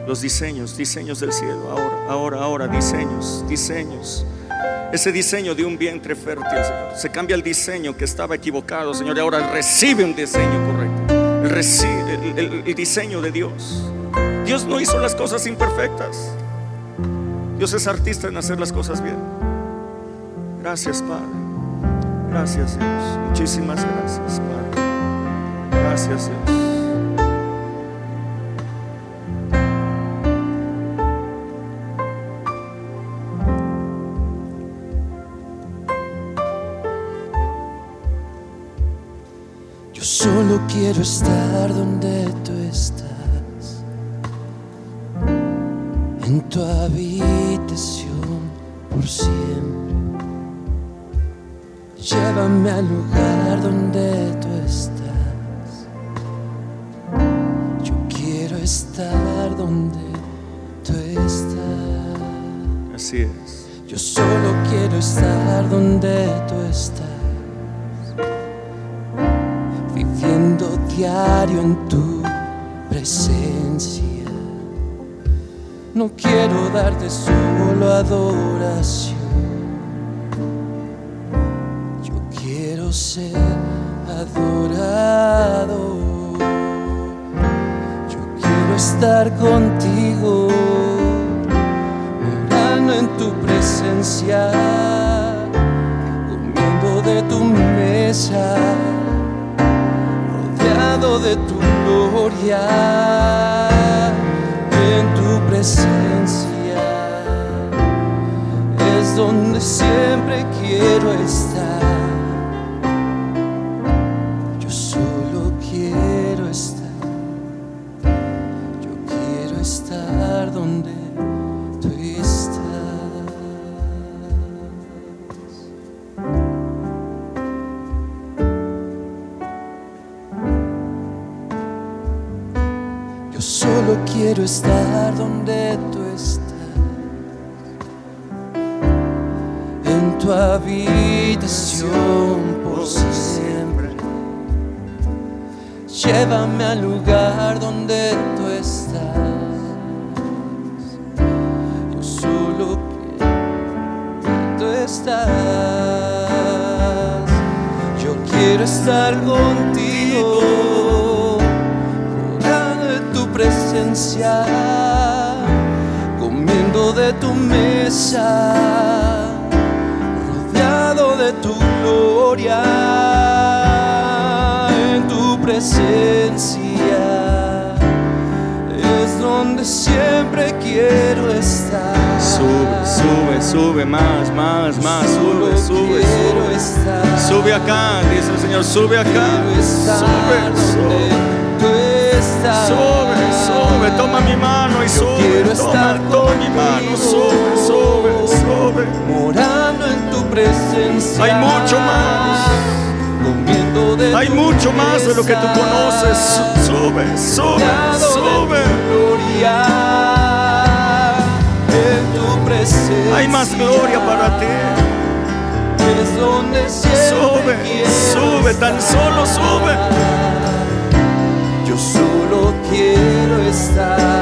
los diseños, diseños del cielo, ahora, ahora, ahora, diseños, diseños. Ese diseño de un vientre fértil, Señor. Se cambia el diseño que estaba equivocado, Señor, y ahora recibe un diseño correcto. El, reci- el- el- el diseño de Dios. Dios no hizo las cosas imperfectas. Dios es artista en hacer las cosas bien. Gracias, Padre. Gracias, Dios. Muchísimas gracias, Padre. Gracias, Dios. Quiero estar donde tú estás, en tu habitación por siempre. Llévame al lugar donde tú estás. Yo quiero estar donde tú estás. Así es. Yo solo quiero estar donde tú en tu presencia. no quiero darte solo adoración. Yo quiero ser adorado. Yo quiero estar contigo, orando en tu presencia, comiendo de tu mesa, gloria en tu presencia. Es donde siempre lugar donde tú estás. Yo solo quiero tú estás. Yo quiero estar contigo rodeado de tu presencia, comiendo de tu mesa, rodeado de tu gloria, en quiero estar. Sube, sube, sube, más, más, más, sube, sube, sube. estar. Sube acá, dice el Señor, sube acá. Sube, sube. Sube, sube, toma mi mano y sube. Toma, toma mi mano, sube, sube, sube. morando en tu presencia. Hay mucho más. Hay mucho más de lo que tú conoces. Sube, sube, sube. Hay más gloria para ti. Es donde Sube, sube, tan solo sube. Yo solo quiero estar.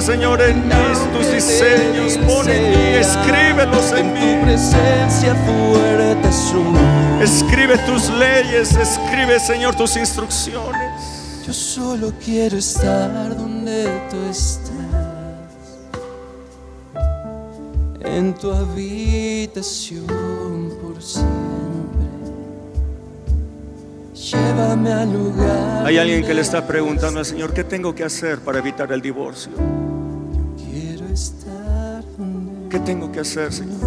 Señor, en mí tus diseños. Pon en mí, escríbelos en mí. presencia fuerte. Escribe tus leyes, escribe, Señor, tus instrucciones. Yo solo quiero estar donde tú estás. En tu habitación por siempre. Llévame al lugar. Hay alguien que le está preguntando al Señor, ¿qué tengo que hacer para evitar el divorcio? ¿Qué tengo que hacer, Señor?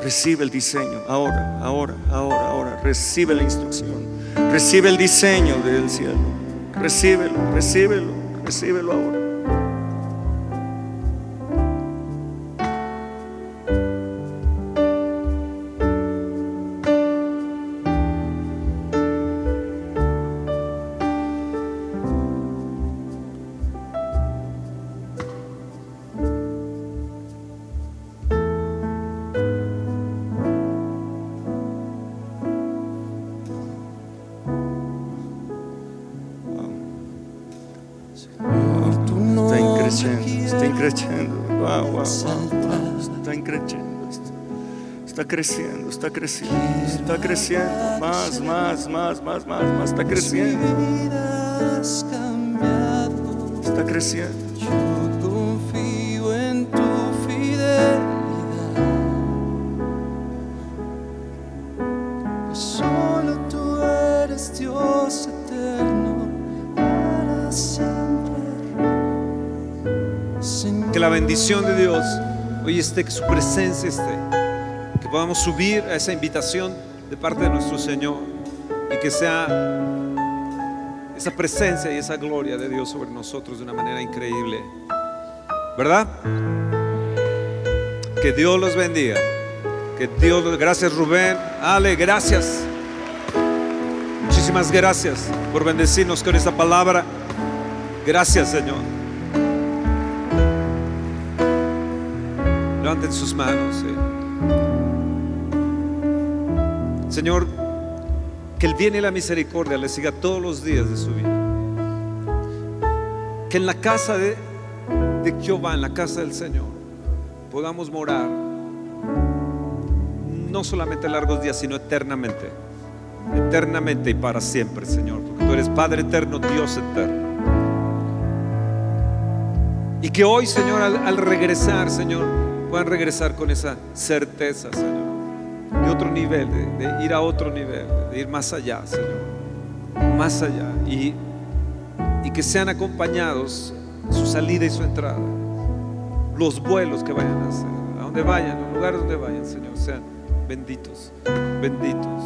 Recibe el diseño, ahora, ahora, ahora, ahora. Recibe la instrucción. Recibe el diseño del cielo. Recíbelo, recíbelo, recíbelo ahora. Está creciendo, está creciendo. Más, más, más, más, más, más. Está creciendo, Mi vida has cambiado. está creciendo. Yo confío en tu fidelidad. Pues solo tú eres Dios eterno para siempre. Que la bendición de Dios hoy esté, que su presencia esté, que podamos subir a esa invitación de parte de nuestro Señor y que sea esa presencia y esa gloria de Dios sobre nosotros de una manera increíble. ¿Verdad? Que Dios los bendiga. Que Dios. Gracias Rubén. Ale, gracias. Muchísimas gracias por bendecirnos con esta palabra. Gracias, Señor. Levanten sus manos. sí. Señor, que el bien y la misericordia le siga todos los días de su vida. Que en la casa de, de Jehová, en la casa del Señor, podamos morar no solamente largos días, sino eternamente. Eternamente y para siempre, Señor. Porque tú eres Padre eterno, Dios eterno. Y que hoy, Señor, al, al regresar, Señor, puedan regresar con esa certeza, Señor. De otro nivel, de, ir a otro nivel, de ir más allá, Señor. Más allá. Y, y que sean acompañados su salida y su entrada. Los vuelos que vayan a hacer, a donde vayan, los lugares donde vayan, Señor, sean benditos, benditos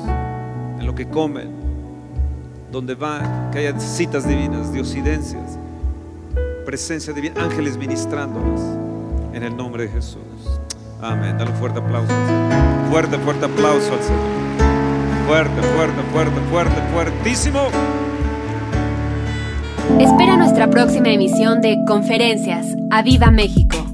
en lo que comen, donde van, que haya citas divinas, diosidencias, presencia divina, ángeles ministrándoles en el nombre de Jesús. Amén. Dale un fuerte aplauso al Señor. Fuerte, fuerte aplauso al Señor. Fuerte, fuerte, fuerte, fuerte, fuertísimo. Espera nuestra próxima emisión de Conferencias. ¡A Viva México!